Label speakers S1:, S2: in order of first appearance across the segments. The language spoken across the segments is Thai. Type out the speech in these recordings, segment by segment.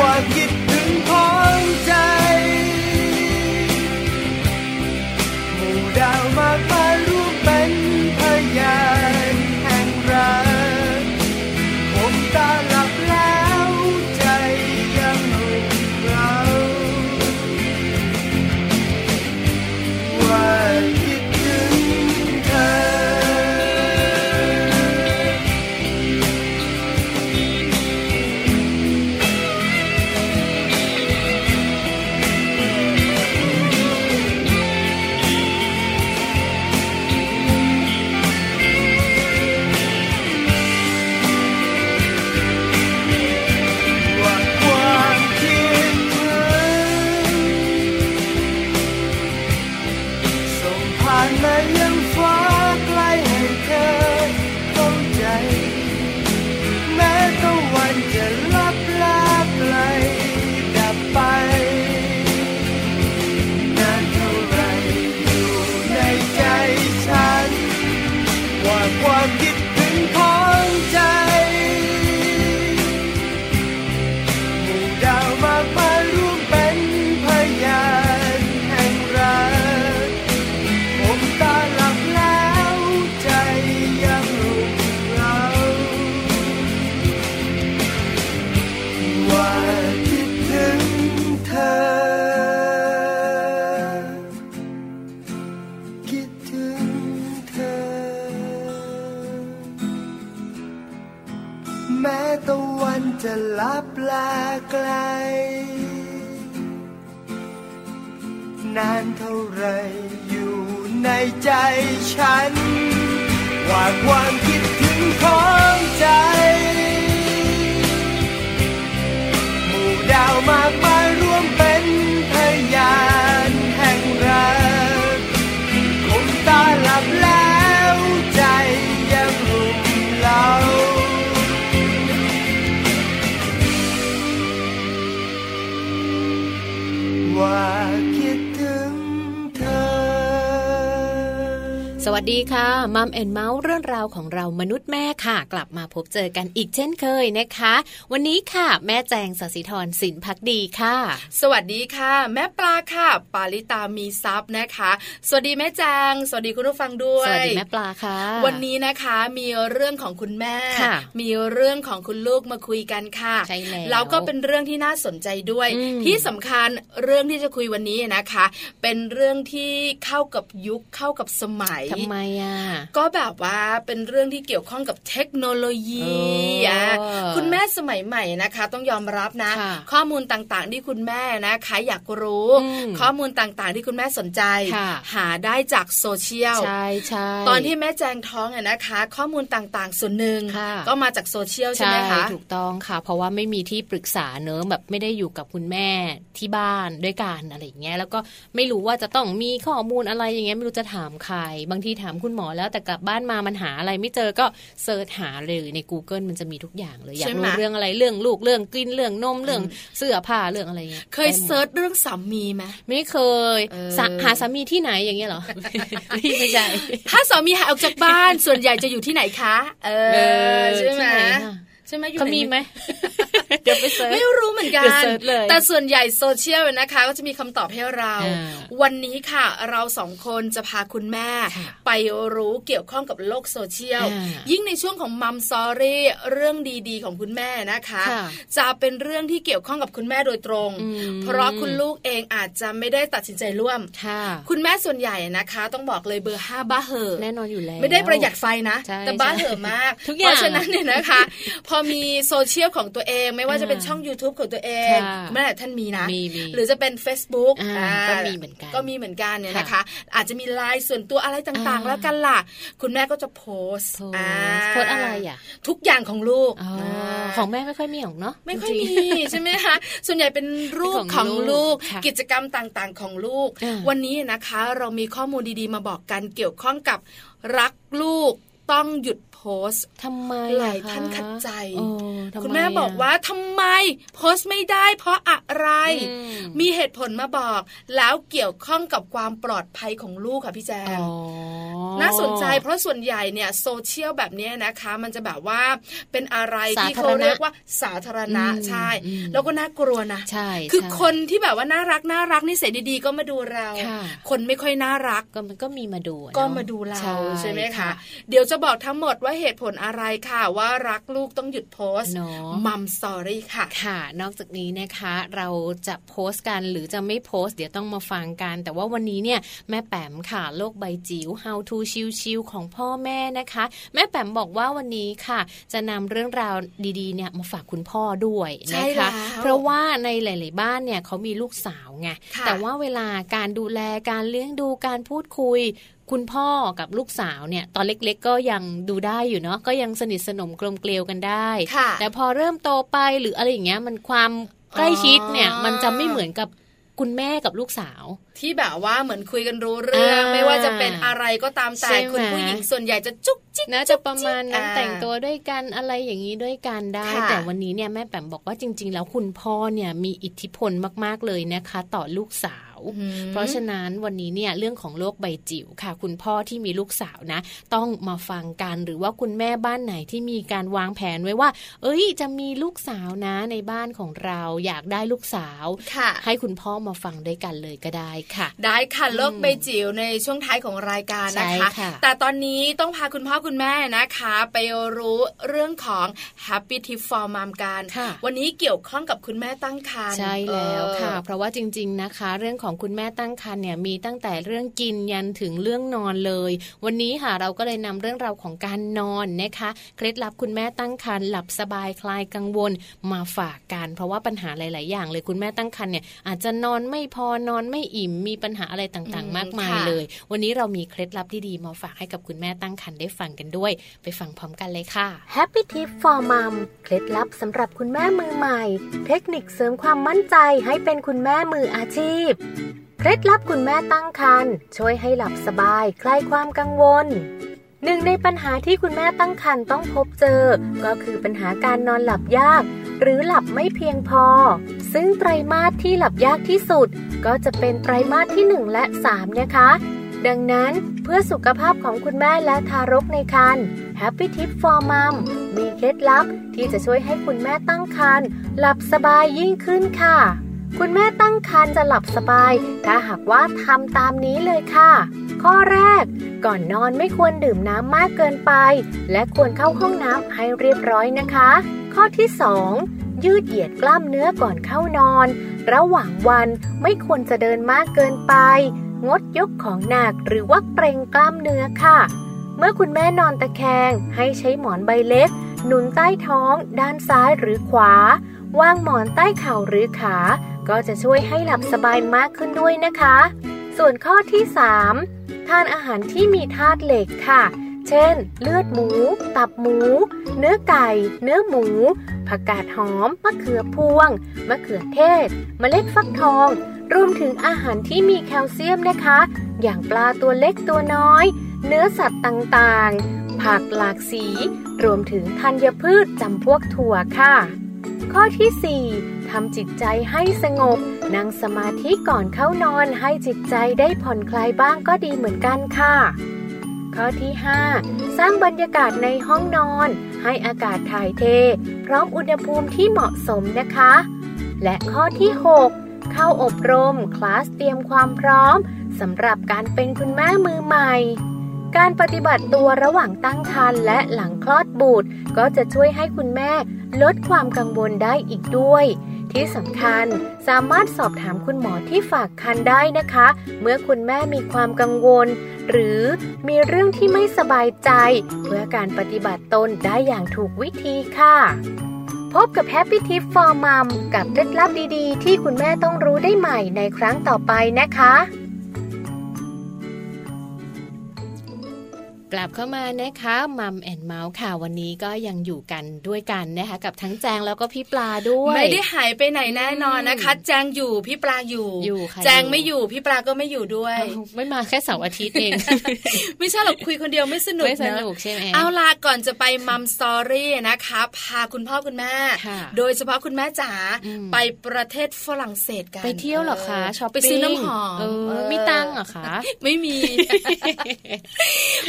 S1: ว่า ตะวันจะลับลาไกล นานเท่าไรอยู่ในใจฉัน ว่าความคิดถึงของใจ หมู่ดาวมากมาย วัสดีค่ะมัมแอ
S2: นเมาส์เรื่องราวของเรามนุษย์แม่ค่ะ กลับมาพบเจอกันอีกเช่นเคยนะคะ วันนี้ค่ะ แม่แจงสศิธรสินพักดีค่ะ
S3: สวัสดีค่ะ แม่ปลาค่ะ ปาลิตามีซับนะคะ สวัสดีแม่แจงสวัสดีคุณผู้ฟังด้วย
S2: สวัสดีแม่ปลาค่ะ
S3: วันนี้นะคะมีเรื่องของคุณแม่
S2: ค่ะ
S3: มีเรื่องของคุณลูกมาคุยกันค่ะ
S2: ใช่แล้ว
S3: แล้วก็เป็นเรื่องที่น่าสนใจด้วย
S2: อืม
S3: ที่สำคัญเรื่องที่จะคุยวันนี้นะคะ เป็นเรื่องที่เข้ากับยุคเข้ากับสมัย
S2: ทำไมอะ
S3: ก็แบบว่าเป็นเรื่องที่เกี่ยวข้องกับเทคโนโลยีอะคุณแม่สมัยใหม่นะคะ ต้องยอมรับนะ
S2: ค่ะ
S3: ข้อมูลต่างๆ ที่คุณแม่นะคะอยากรู้
S2: อืม
S3: ข้อมูลต่างๆ ที่คุณแม่สนใจ
S2: ค่ะ
S3: หาได้จากโซเชียล
S2: ใช่ใช่
S3: ตอนที่แม่แจงท้องอะนะคะ ข้อมูลต่างๆ ส่วนหนึ่ง
S2: ค่ะ
S3: ก็มาจากโซเชียลใช่ไหมคะ
S2: ถูกต้องค่ะ เพราะว่าไม่มีที่ปรึกษาเนอะแบบไม่ได้อยู่กับคุณแม่ที่บ้านด้วยกันอะไรอย่างเงี้ยแล้วก็ไม่รู้ว่าจะต้องมีข้อมูลอะไรอย่างเงี้ยไม่รู้จะถามใครบางทีถามคุณหมอแล้วแต่กลับบ้านมามันหาอะไรไม่เจอก็ search หาเลยใน Google มันจะมีทุกอย่างเลยอยาก
S3: ใช่ไหม
S2: รู้เรื่องอะไรเรื่องลูกเรื่องกินเรื่องนมเรื่องเสื้อผ้าเรื่องอะไรเงี้ย
S3: เคย search เรื่องสามีไหม
S2: ไม่เคย
S3: เออ
S2: สะหาสามีที่ไหนอย่างเงี้ยเหรอไม่ใช่
S3: ถ้าสามีหายออกจากบ้านส่วนใหญ่จะอยู่ที่ไหนคะ เออใช่ไหม
S2: ที่นอะ
S3: ใช่ไหมอยู่
S2: เขามีไหม เดี๋ยวไป search
S3: ไม่รู้เหมือนกัน
S2: เดี๋ยว search เลย
S3: แต่ส่วนใหญ่โซเชียลนะคะ ก็จะมีคำตอบให้เรา
S2: อ่า
S3: วันนี้ค่ะเราสองคนจะพาคุณแม่
S2: ค่ะ
S3: ไปรู้เกี่ยวข้องกับโลกโซเชียล
S2: อ่า
S3: ยิ่งในช่วงของ Mom Story เรื่องดีๆ ของคุณแม่นะคะ
S2: ค่ะ
S3: จะเป็นเรื่องที่เกี่ยวข้องกับคุณแม่โดยตรง
S2: อืม
S3: เพราะคุณลูกเองอาจจะไม่ได้ตัดสินใจร่วม
S2: ค่ะ
S3: คุณแม่ส่วนใหญ่นะคะ ต้องบอกเลยเบอร์ห้าบ้าเหอะ
S2: แน่นอนอยู่แล้ว
S3: ไม่ได้ประหยัดไฟนะ
S2: ใช่
S3: แต่บ้า
S2: ใช่
S3: เหอะมาก
S2: ทุกอย่าง
S3: เพราะฉะนั้นเนี่ยนะคะ พอมีโซเชียลของตัวเองไม่ว่าจะเป็น
S2: อ่า
S3: ช่อง YouTube ของตัวเอง
S2: ค่ะ
S3: คุณแม่ท่านมีนะ
S2: มีมี
S3: หรือจะเป็น Facebook
S2: อ่าก็มีเหมือนกัน
S3: ก็มีเหมือนกันเนี่ย
S2: ค่ะ
S3: นะคะ อาจจะมีไลน์ส่วนตัวอะไรต่างๆ
S2: อ่า
S3: แล้วกันล่ะ คุณแม่ก็จะโพสต์
S2: โพสต์
S3: อ่า
S2: โพสต์อะไรอะ
S3: ทุกอย่างของลูก
S2: อ๋อาของแม่ไม่ค่อยมีหรอกเนาะ
S3: ไม่ค่อย
S2: จริง
S3: มีใช่ไหมคะส่วนใหญ่เป็นรูป
S2: ของ
S3: ของ
S2: ลู
S3: ลู
S2: ก
S3: ก
S2: ค่ะ
S3: กิจกรรมต่างๆของลูก
S2: อ่า
S3: วันนี้นะคะเรามีข้อมูลดีๆ มาบอกกันเกี่ยวข้องกับรักลูกต้องหยุดโพ สต์
S2: ทำไม
S3: หลาย
S2: อะะ
S3: ท่านขัดใจ
S2: เออทำไคุ
S3: ณแม่บอกว่าทำไมโพสต์ไม่ได้เพราะอะไร
S2: อืม
S3: มีเหตุผลมาบอก แล้วเกี่ยวข้องกับความปลอดภัยของลูกค่ะพี่แจง
S2: อ๋อ
S3: น่าสนใจเพราะส่วนใหญ่เนี่ยโซเชียลแบบเนี้ยนะคะ มันจะแบบว่าเป็นอะไรที่
S2: สาธาร
S3: เขา
S2: ณะ
S3: เรียกว่าสาธารณะ
S2: อืม
S3: ใช่
S2: อืม
S3: แล้วก็น่ากลัวนะ
S2: ใช่
S3: คือ
S2: ใช่
S3: คนที่แบบว่าน่ารักน่ารักนิสัยดีๆก็มาดูเรา
S2: ค่ะ
S3: คนไม่ค่อยน่ารัก
S2: ก็มันก็มีมาดูอะ
S3: ก็
S2: เนอะ
S3: มาดูเรา
S2: ใช่
S3: ใช่ไหมคะเดี๋ยวจะบอกทั้งหมดว่าเหตุผลอะไรค่ะ ว่ารักลูกต้องหยุดโพสต์
S2: เนาะ
S3: มัมสตอรี่ค่ะ
S2: ค่ะ นอกจากนี้นะคะ เราจะโพสต์กันหรือจะไม่โพสต์ เดี๋ยวต้องมาฟังกัน แต่ว่าวันนี้เนี่ยแม่แปมค่ะโลกใบจิ๋ว How to ชิวๆของพ่อแม่นะคะ แม่แปมบอกว่าวันนี้ค่ะ จะนำเรื่องราวดีๆเนี่ยมาฝากคุณพ่อด้วย
S3: ใช่
S2: นะคะ
S3: แล้ว
S2: เพราะว่าในหลาย ๆ บ้านเนี่ยเขามีลูกสาวไง
S3: ค่ะ
S2: แต่ว่าเวลาการดูแลการเลี้ยงดูการพูดคุย คุณพ่อกับลูกสาวเนี่ยตอนเล็กๆ ก็ยังดูได้อยู่เนาะก็ยังสนิทสนมกลมเกลียวกันได้
S3: ค่ะ
S2: แต่พอเริ่มโตไปหรืออะไรอย่างเงี้ยมันความใกล้ชิดเนี่ย
S3: อ๋อ
S2: มันจะไม่เหมือนกับคุณแม่กับลูกสาว
S3: ที่แบบว่าเหมือนคุยกันรู้เรื่อง
S2: อ่า
S3: ไม่ว่าจะเป็นอะไรก็ตามแต่
S2: ใช่ไหม
S3: คุณผู้หญิงส่วนใหญ่จะจุกจิก
S2: น่าจะประมาณนั้น
S3: อ่า
S2: แต่งตัวด้วยกันอะไรอย่างนี้ด้วยกันได้
S3: ค่ะ
S2: แต่วันนี้เนี่ยแม่แปมบอกว่าจริง ๆ แล้วคุณพ่อเนี่ยมีอิทธิพลมากๆเลยนะคะ ต่อลูกสาว
S3: อืม
S2: เพราะฉะนั้นวันนี้เนี่ยเรื่องของโลกใบจิ๋วค่ะ คุณพ่อที่มีลูกสาวนะ ต้องมาฟังกันหรือว่าคุณแม่บ้านไหนที่มีการวางแผนไว้ว่า เอ้ย จะมีลูกสาวนะในบ้านของเราอยากได้ลูกสาว
S3: ค่ะ
S2: ให้คุณพ่อมาฟังด้วยกันเลยก็ได้ค่ะ
S3: ได้ค่ะโลกใบจิ๋วในช่วงท้ายของรายการนะคะ
S2: ใช่ค่ะ
S3: แต่ตอนนี้ต้องพาคุณพ่อคุณแม่นะคะ ไปรู้เรื่องของ Happy Tip for Mom กัน
S2: ค่ะ
S3: วันนี้เกี่ยวข้องกับคุณแม่ตั้งครรภ์
S2: ใช่แล้วค่ะ
S3: เออ
S2: เพราะว่าจริง ๆนะคะ เรื่องของคุณแม่ตั้งครรภ์เนี่ยมีตั้งแต่เรื่องกินยันถึงเรื่องนอนเลย วันนี้ค่ะเราก็เลยนำเรื่องราวของการนอนนะคะเคล็ดลับคุณแม่ตั้งครรภ์หลับสบายคลายกังวลมาฝากกัน เพราะว่าปัญหาหลาย ๆ อย่างเลยคุณแม่ตั้งครรภ์เนี่ยอาจจะนอนไม่พอนอนไม่อิ่มมีปัญหาอะไรต่างๆ มากมายเลย วันนี้เรามีเคล็ดลับที่ดีมาฝากให้กับคุณแม่ตั้งครรภ์ได้ฟังกันด้วย ไปฟังพร้อมกันเลยค่ะ
S4: Happy Tip for Mom เคล็ดลับสำหรับคุณแม่มือใหม่ เทคนิคเสริมความมั่นใจให้เป็นคุณแม่มืออาชีพ เคล็ดลับคุณแม่ตั้งครรภ์ช่วยให้หลับสบายคลายความกังวลหนึ่งในปัญหาที่คุณแม่ตั้งครรภ์ต้องพบเจอ ก็คือปัญหาการนอนหลับยาก หรือหลับไม่เพียงพอ ซึ่งไตรมาสที่หลับยากที่สุด ก็จะเป็นไตรมาสที่ 1 และ 3 นะคะ ดังนั้นเพื่อสุขภาพของคุณแม่และทารกในครรภ์ Happy Tip for Mom มีเคล็ดลับที่จะช่วยให้คุณแม่ตั้งครรภ์หลับสบายยิ่งขึ้นค่ะ คุณแม่ตั้งครรภ์จะหลับสบาย ถ้าหากว่าทำตามนี้เลยค่ะ ข้อแรก ก่อนนอนไม่ควรดื่มน้ำมากเกินไป และควรเข้าห้องน้ำให้เรียบร้อยนะคะ ข้อที่ 2 ยืดเหยียดกล้ามเนื้อก่อนเข้านอน ระหว่างวันไม่ควรจะเดินมากเกินไป งดยกของหนักหรือว่าเกรงกล้ามเนื้อค่ะ เมื่อคุณแม่นอนตะแคง ให้ใช้หมอนใบเล็ก หนุนใต้ท้อง ด้านซ้ายหรือขวาวางหมอนใต้เข่าหรือขา ก็จะช่วยให้หลับสบายมากขึ้นด้วยนะคะ ส่วนข้อที่ 3 ทานอาหารที่มีธาตุเหล็กค่ะ เช่น เลือดหมู ตับหมู เนื้อไก่ เนื้อหมู ผักกาดหอม มะเขือพวง มะเขือเทศ เมล็ดฟักทอง รวมถึงอาหารที่มีแคลเซียมนะคะ อย่างปลาตัวเล็กตัวน้อย เนื้อสัตว์ต่างๆ ผักหลากสี รวมถึงธัญพืชจำพวกถั่วค่ะ ข้อที่ 4ทำจิตใจให้สงบ นั่งสมาธิก่อนเข้านอนให้จิตใจได้ผ่อนคลายบ้างก็ดีเหมือนกันค่ะ ข้อที่ 5 สร้างบรรยากาศในห้องนอน ให้อากาศถ่ายเท พร้อมอุณหภูมิที่เหมาะสมนะคะ และข้อที่ 6 เข้าอบรม คลาสเตรียมความพร้อมสำหรับการเป็นคุณแม่มือใหม่ การปฏิบัติตัวระหว่างตั้งครรภ์และหลังคลอดบุตร ก็จะช่วยให้คุณแม่ลดความกังวลได้อีกด้วย ที่สำคัญสามารถสอบถามคุณหมอที่ฝากคันได้นะคะ เมื่อคุณแม่มีความกังวล หรือมีเรื่องที่ไม่สบายใจ เพื่อการปฏิบัติตนได้อย่างถูกวิธีค่ะ พบกับ Happy Tips for Mom กับเคล็ดลับดีๆ ที่คุณแม่ต้องรู้ได้ใหม่ในครั้งต่อไปนะคะ
S2: กลับเข้ามานะคะ Mom and Mouth ค่ะวันนี้ก็ยังอยู่กันด้วยกันนะคะกับทั้งแจงแล้วก็พี่ปลาด้วย
S3: ไม่ได้หายไปไหนแน่นอนนะคะ แจงอยู่พี่ปลาอยู่
S2: อยู่ค่ะ
S3: แจงไม่อยู่พี่ปลาก็ไม่อยู่ด้วย
S2: อ้าวไม่มาแค่เสาร์อาทิตย์เอง
S3: ไม่ใช่หรอกคุยคนเดียวไม่สนุก
S2: ไม่ส
S3: นะ
S2: นุกใช่ไหม
S3: เอาล่ะก่อนจะไปมัมสตอรี่นะคะพาคุณพ่อคุณแม่
S2: ค่ะ
S3: โดยเฉพาะคุณแม่จ๋า
S2: อืม
S3: ไปประเทศฝรั่งเศสกัน
S2: ไปเที่ยวเหรอคะ
S3: เช้
S2: อป
S3: ไป
S2: ปิ้ง
S3: ซื้อน้ำหอม
S2: เออ
S3: เออ
S2: มีตังค์เหรอคะ
S3: ไม่มี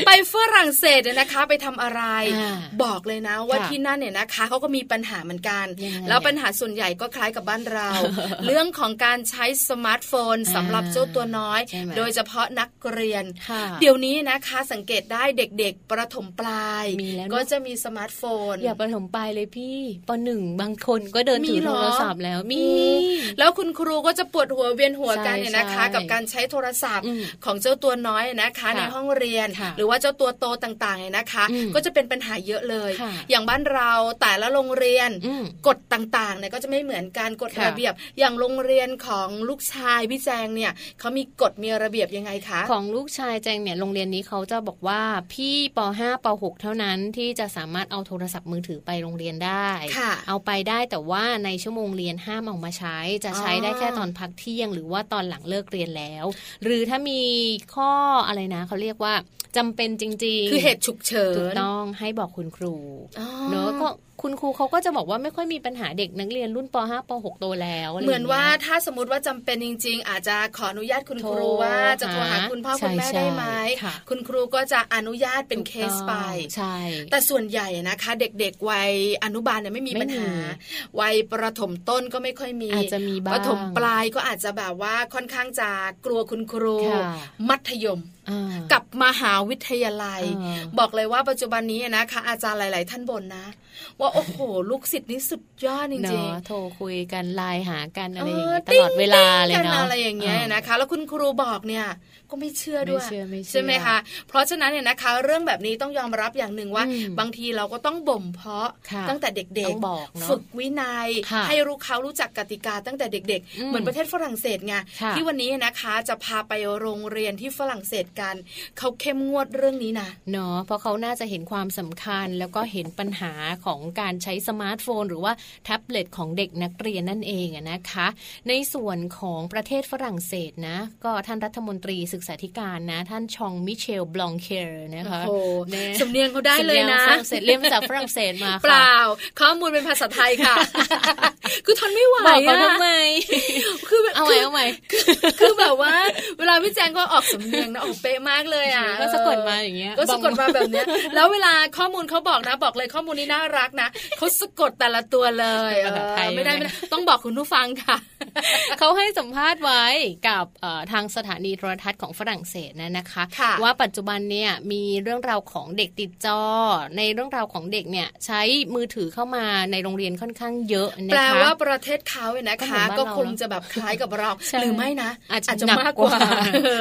S3: ไปฝรั่งเศสเนี่ยนะคะไปทำอะไร
S2: อ่า
S3: บอกเลยนะว่า
S2: ค่ะ
S3: ที่นั่นเนี่ยนะคะเขาก็มีปัญหาเหมือนกัน
S2: ยังไง
S3: แล้วปัญหาส่วนใหญ่ก็คล้ายกับบ้านเรา เรื่องของการใช้สมาร์ทโฟนสำหรับเจ้าตัวน้อย
S2: ใช่ไหม
S3: โดยเฉพาะนักเรียน
S2: ค่ะ
S3: เดี๋ยวนี้นะคะสังเกตได้เด็กๆ ประถมปลาย
S2: มีแล้วเนอะ
S3: ก็จะมีสมาร์ทโฟน
S2: อย่าประถมปลายเลยพี่ปหนึ่งบางคนก็เดินถือ
S3: มีเหร
S2: โท
S3: อ
S2: รศัพท์แล้วมี
S3: แล้วคุณครูก็จะปวดหัวเวียนหัวกัน
S2: ใช่
S3: เนี่ยนะคะ
S2: ใช่
S3: กับการใช้โทรศัพท์
S2: อืม
S3: ของเจ้าตัวน้อยนะคะ
S2: ค่ะ
S3: ในห้องเรียน
S2: ค่ะ
S3: หรือว่าเจ้าตัวโตต่างๆเนี่ยนะคะ
S2: อืม
S3: ก็จะเป็นปัญหาเยอะเลย
S2: ค่ะ
S3: อย่างบ้านเราแต่ละโรงเรียน
S2: อืม
S3: กฎต่างๆเนี่ยก็จะไม่เหมือนกันกฎ
S2: ค่ะ
S3: ระเบียบ อย่างโรงเรียนของลูกชายพี่แจงเนี่ยเขามีกฎมีระเบียบยังไงคะ
S2: ของลูกชายแจงเนี่ยโรงเรียนนี้เขาจะบอกว่าพี่ป .5 ป .6 เท่านั้นที่จะสามารถเอาโทรศัพท์มือถือไปโรงเรียนได้
S3: ค่ะ
S2: เอาไปได้แต่ว่าในชั่วโมงเรียนห้ามเอามาใช้ จะใช้
S3: อ๋อ
S2: ได้แค่ตอนพักเที่ยง หรือว่าตอนหลังเลิกเรียนแล้ว หรือถ้ามีข้ออะไรนะเขาเรียกว่าจำเป็นจริง ๆ
S3: คือเหตุฉุกเฉิน
S2: ถูกต้องให้บอกคุณครู
S3: อ๋อ
S2: เนอะก็คุณครูเขาก็จะบอกว่าไม่ค่อยมีปัญหาเด็กนักเรียนรุ่นป .5 ป .6 โตแล้วะไร
S3: เหมือนว่า
S2: ย่งงี้ย
S3: ถ้าสมมติว่าจำเป็นจริง ๆ อาจจะขออนุญาตคุณครู
S2: โทร
S3: ว่าจะโทรหา
S2: หา
S3: คุณพ่อ
S2: ใช่
S3: คุณแม่
S2: ใช่
S3: ได้ไหม
S2: ค่ะ
S3: คุณครูก็จะอนุญาตเป็นเคสไป
S2: ใช่
S3: แต่ส่วนใหญ่นะคะ เด็กๆวัยอนุบาลเนี่ยไม่มี
S2: ไม่
S3: ปัญหา
S2: มี
S3: วัยประถมต้นก็ไม่ค่อยมี
S2: อาจจะมีบ้าง
S3: ประถมปลายก็อาจจะแบบว่าค่อนข้างจะกลัวคุณครู
S2: ค่ะ
S3: มัธยม
S2: อ่า
S3: กับมหาวิทยาลัย
S2: อ่า
S3: บอกเลยว่าปัจจุบันนี้นะคะ อาจารย์หลาย ๆ ท่านบ่นนะ ว่าโอ้โหลูกศิษย์นี่สุดยอดจ
S2: เน
S3: ริง
S2: อะ
S3: ๆ
S2: โทรคุยกันไลน์หากันอะไรอย่าง
S3: เอ
S2: เงี้
S3: อย
S2: ตลอดเวลาเลย
S3: กัน
S2: เนาะ
S3: อะไรอย่างเงี้ยนะคะ แล้วคุณครูบอกเนี่ย ก็ไม่เชื่อด้วย
S2: ไม่เชื่อไม่เชื่อ
S3: ใช่ไหมคะเพราะฉะนั้นเนี่ยนะคะ เรื่องแบบนี้ต้องยอมรับอย่างหนึ่งว่า
S2: อืม
S3: บางทีเราก็ต้องบ่มเพาะ
S2: ค่ะ
S3: ตั้งแต่เด็ก
S2: ต้องบอกเนอะ
S3: ฝึกวินัย
S2: ค่ะ
S3: ให้รู้เขารู้จักกติกาตั้งแต่เด็ก
S2: อืม
S3: ๆเหมือนประเทศฝรั่งเศสไง
S2: ค่ะ
S3: ที่วันนี้นะคะจะพาไปโรงเรียนที่ฝรั่งเศสกันเขาเข้มงวดเรื่องนี้นะ
S2: เนาะเพราะเขาน่าจะเห็นความสำคัญแล้วก็เห็นปัญหาของการใช้สมาร์ทโฟน หรือว่าแท็บเล็ตของเด็กนักเรียนนั่นเองอะนะคะ ในส่วนของประเทศฝรั่งเศสนะ ก็ท่านรัฐมนตรีศึกษาธิการนะ ท่าน Jean-Michel Blanquer นะคะ
S3: โอ้โห
S2: เนี่ย
S3: สำเนียงเขาได้เลยนะ
S2: สำเนียงฝรั่งเศสเรียนมาจากฝรั่งเศสมา
S3: เป
S2: ค่ะ
S3: ล่า ข้อมูลเป็นภาษาไทยค่ะ คือทนไม่ไหว
S2: บอกเขา
S3: อะ
S2: ทำไม
S3: คือแบบ
S2: เอาใหม่เอาใหม่
S3: คือแบบว่า เวลาพี่แจงก็ออกสำเนียงนะออกเป๊ะมากเลยอะ
S2: ก็สะกดมาอย่างเงี้ย
S3: ก็สะกดมาแบบเนี้ย แล้วเวลาข้อมูลเขาบอกนะ บอกเลยข้อมูลนี้น่ารักนะเขาสะกดแต่ละตัวเลย
S2: ภาษาไทย
S3: เออไม่ได้
S2: ไหม
S3: ไม่ได้ต้องบอกคุณผู้ฟังค่ะ
S2: เขาให้สัมภาษณ์ไว้กับเอ่อทางสถานีโทรทัศน์ของฝรั่งเศสนะนะคะ
S3: ค่ะ
S2: ว่าปัจจุบันเนี่ยมีเรื่องราวของเด็กติดจอ ในเรื่องราวของเด็กเนี่ยใช้มือถือเข้ามาในโรงเรียนค่อนข้างเยอะนะคะ
S3: แปลว่าประเทศเขาเนี่ยนะ
S2: ก็เหมือนบ้านเรา
S3: ค่ะก็คงจะแบบคล้ายกับเรา
S2: ใช่
S3: หรือไม่นะ
S2: อาจ
S3: อาจ
S2: จะ
S3: จะ
S2: หนัก
S3: มาก
S2: ก
S3: ก
S2: ว่า
S3: ว่า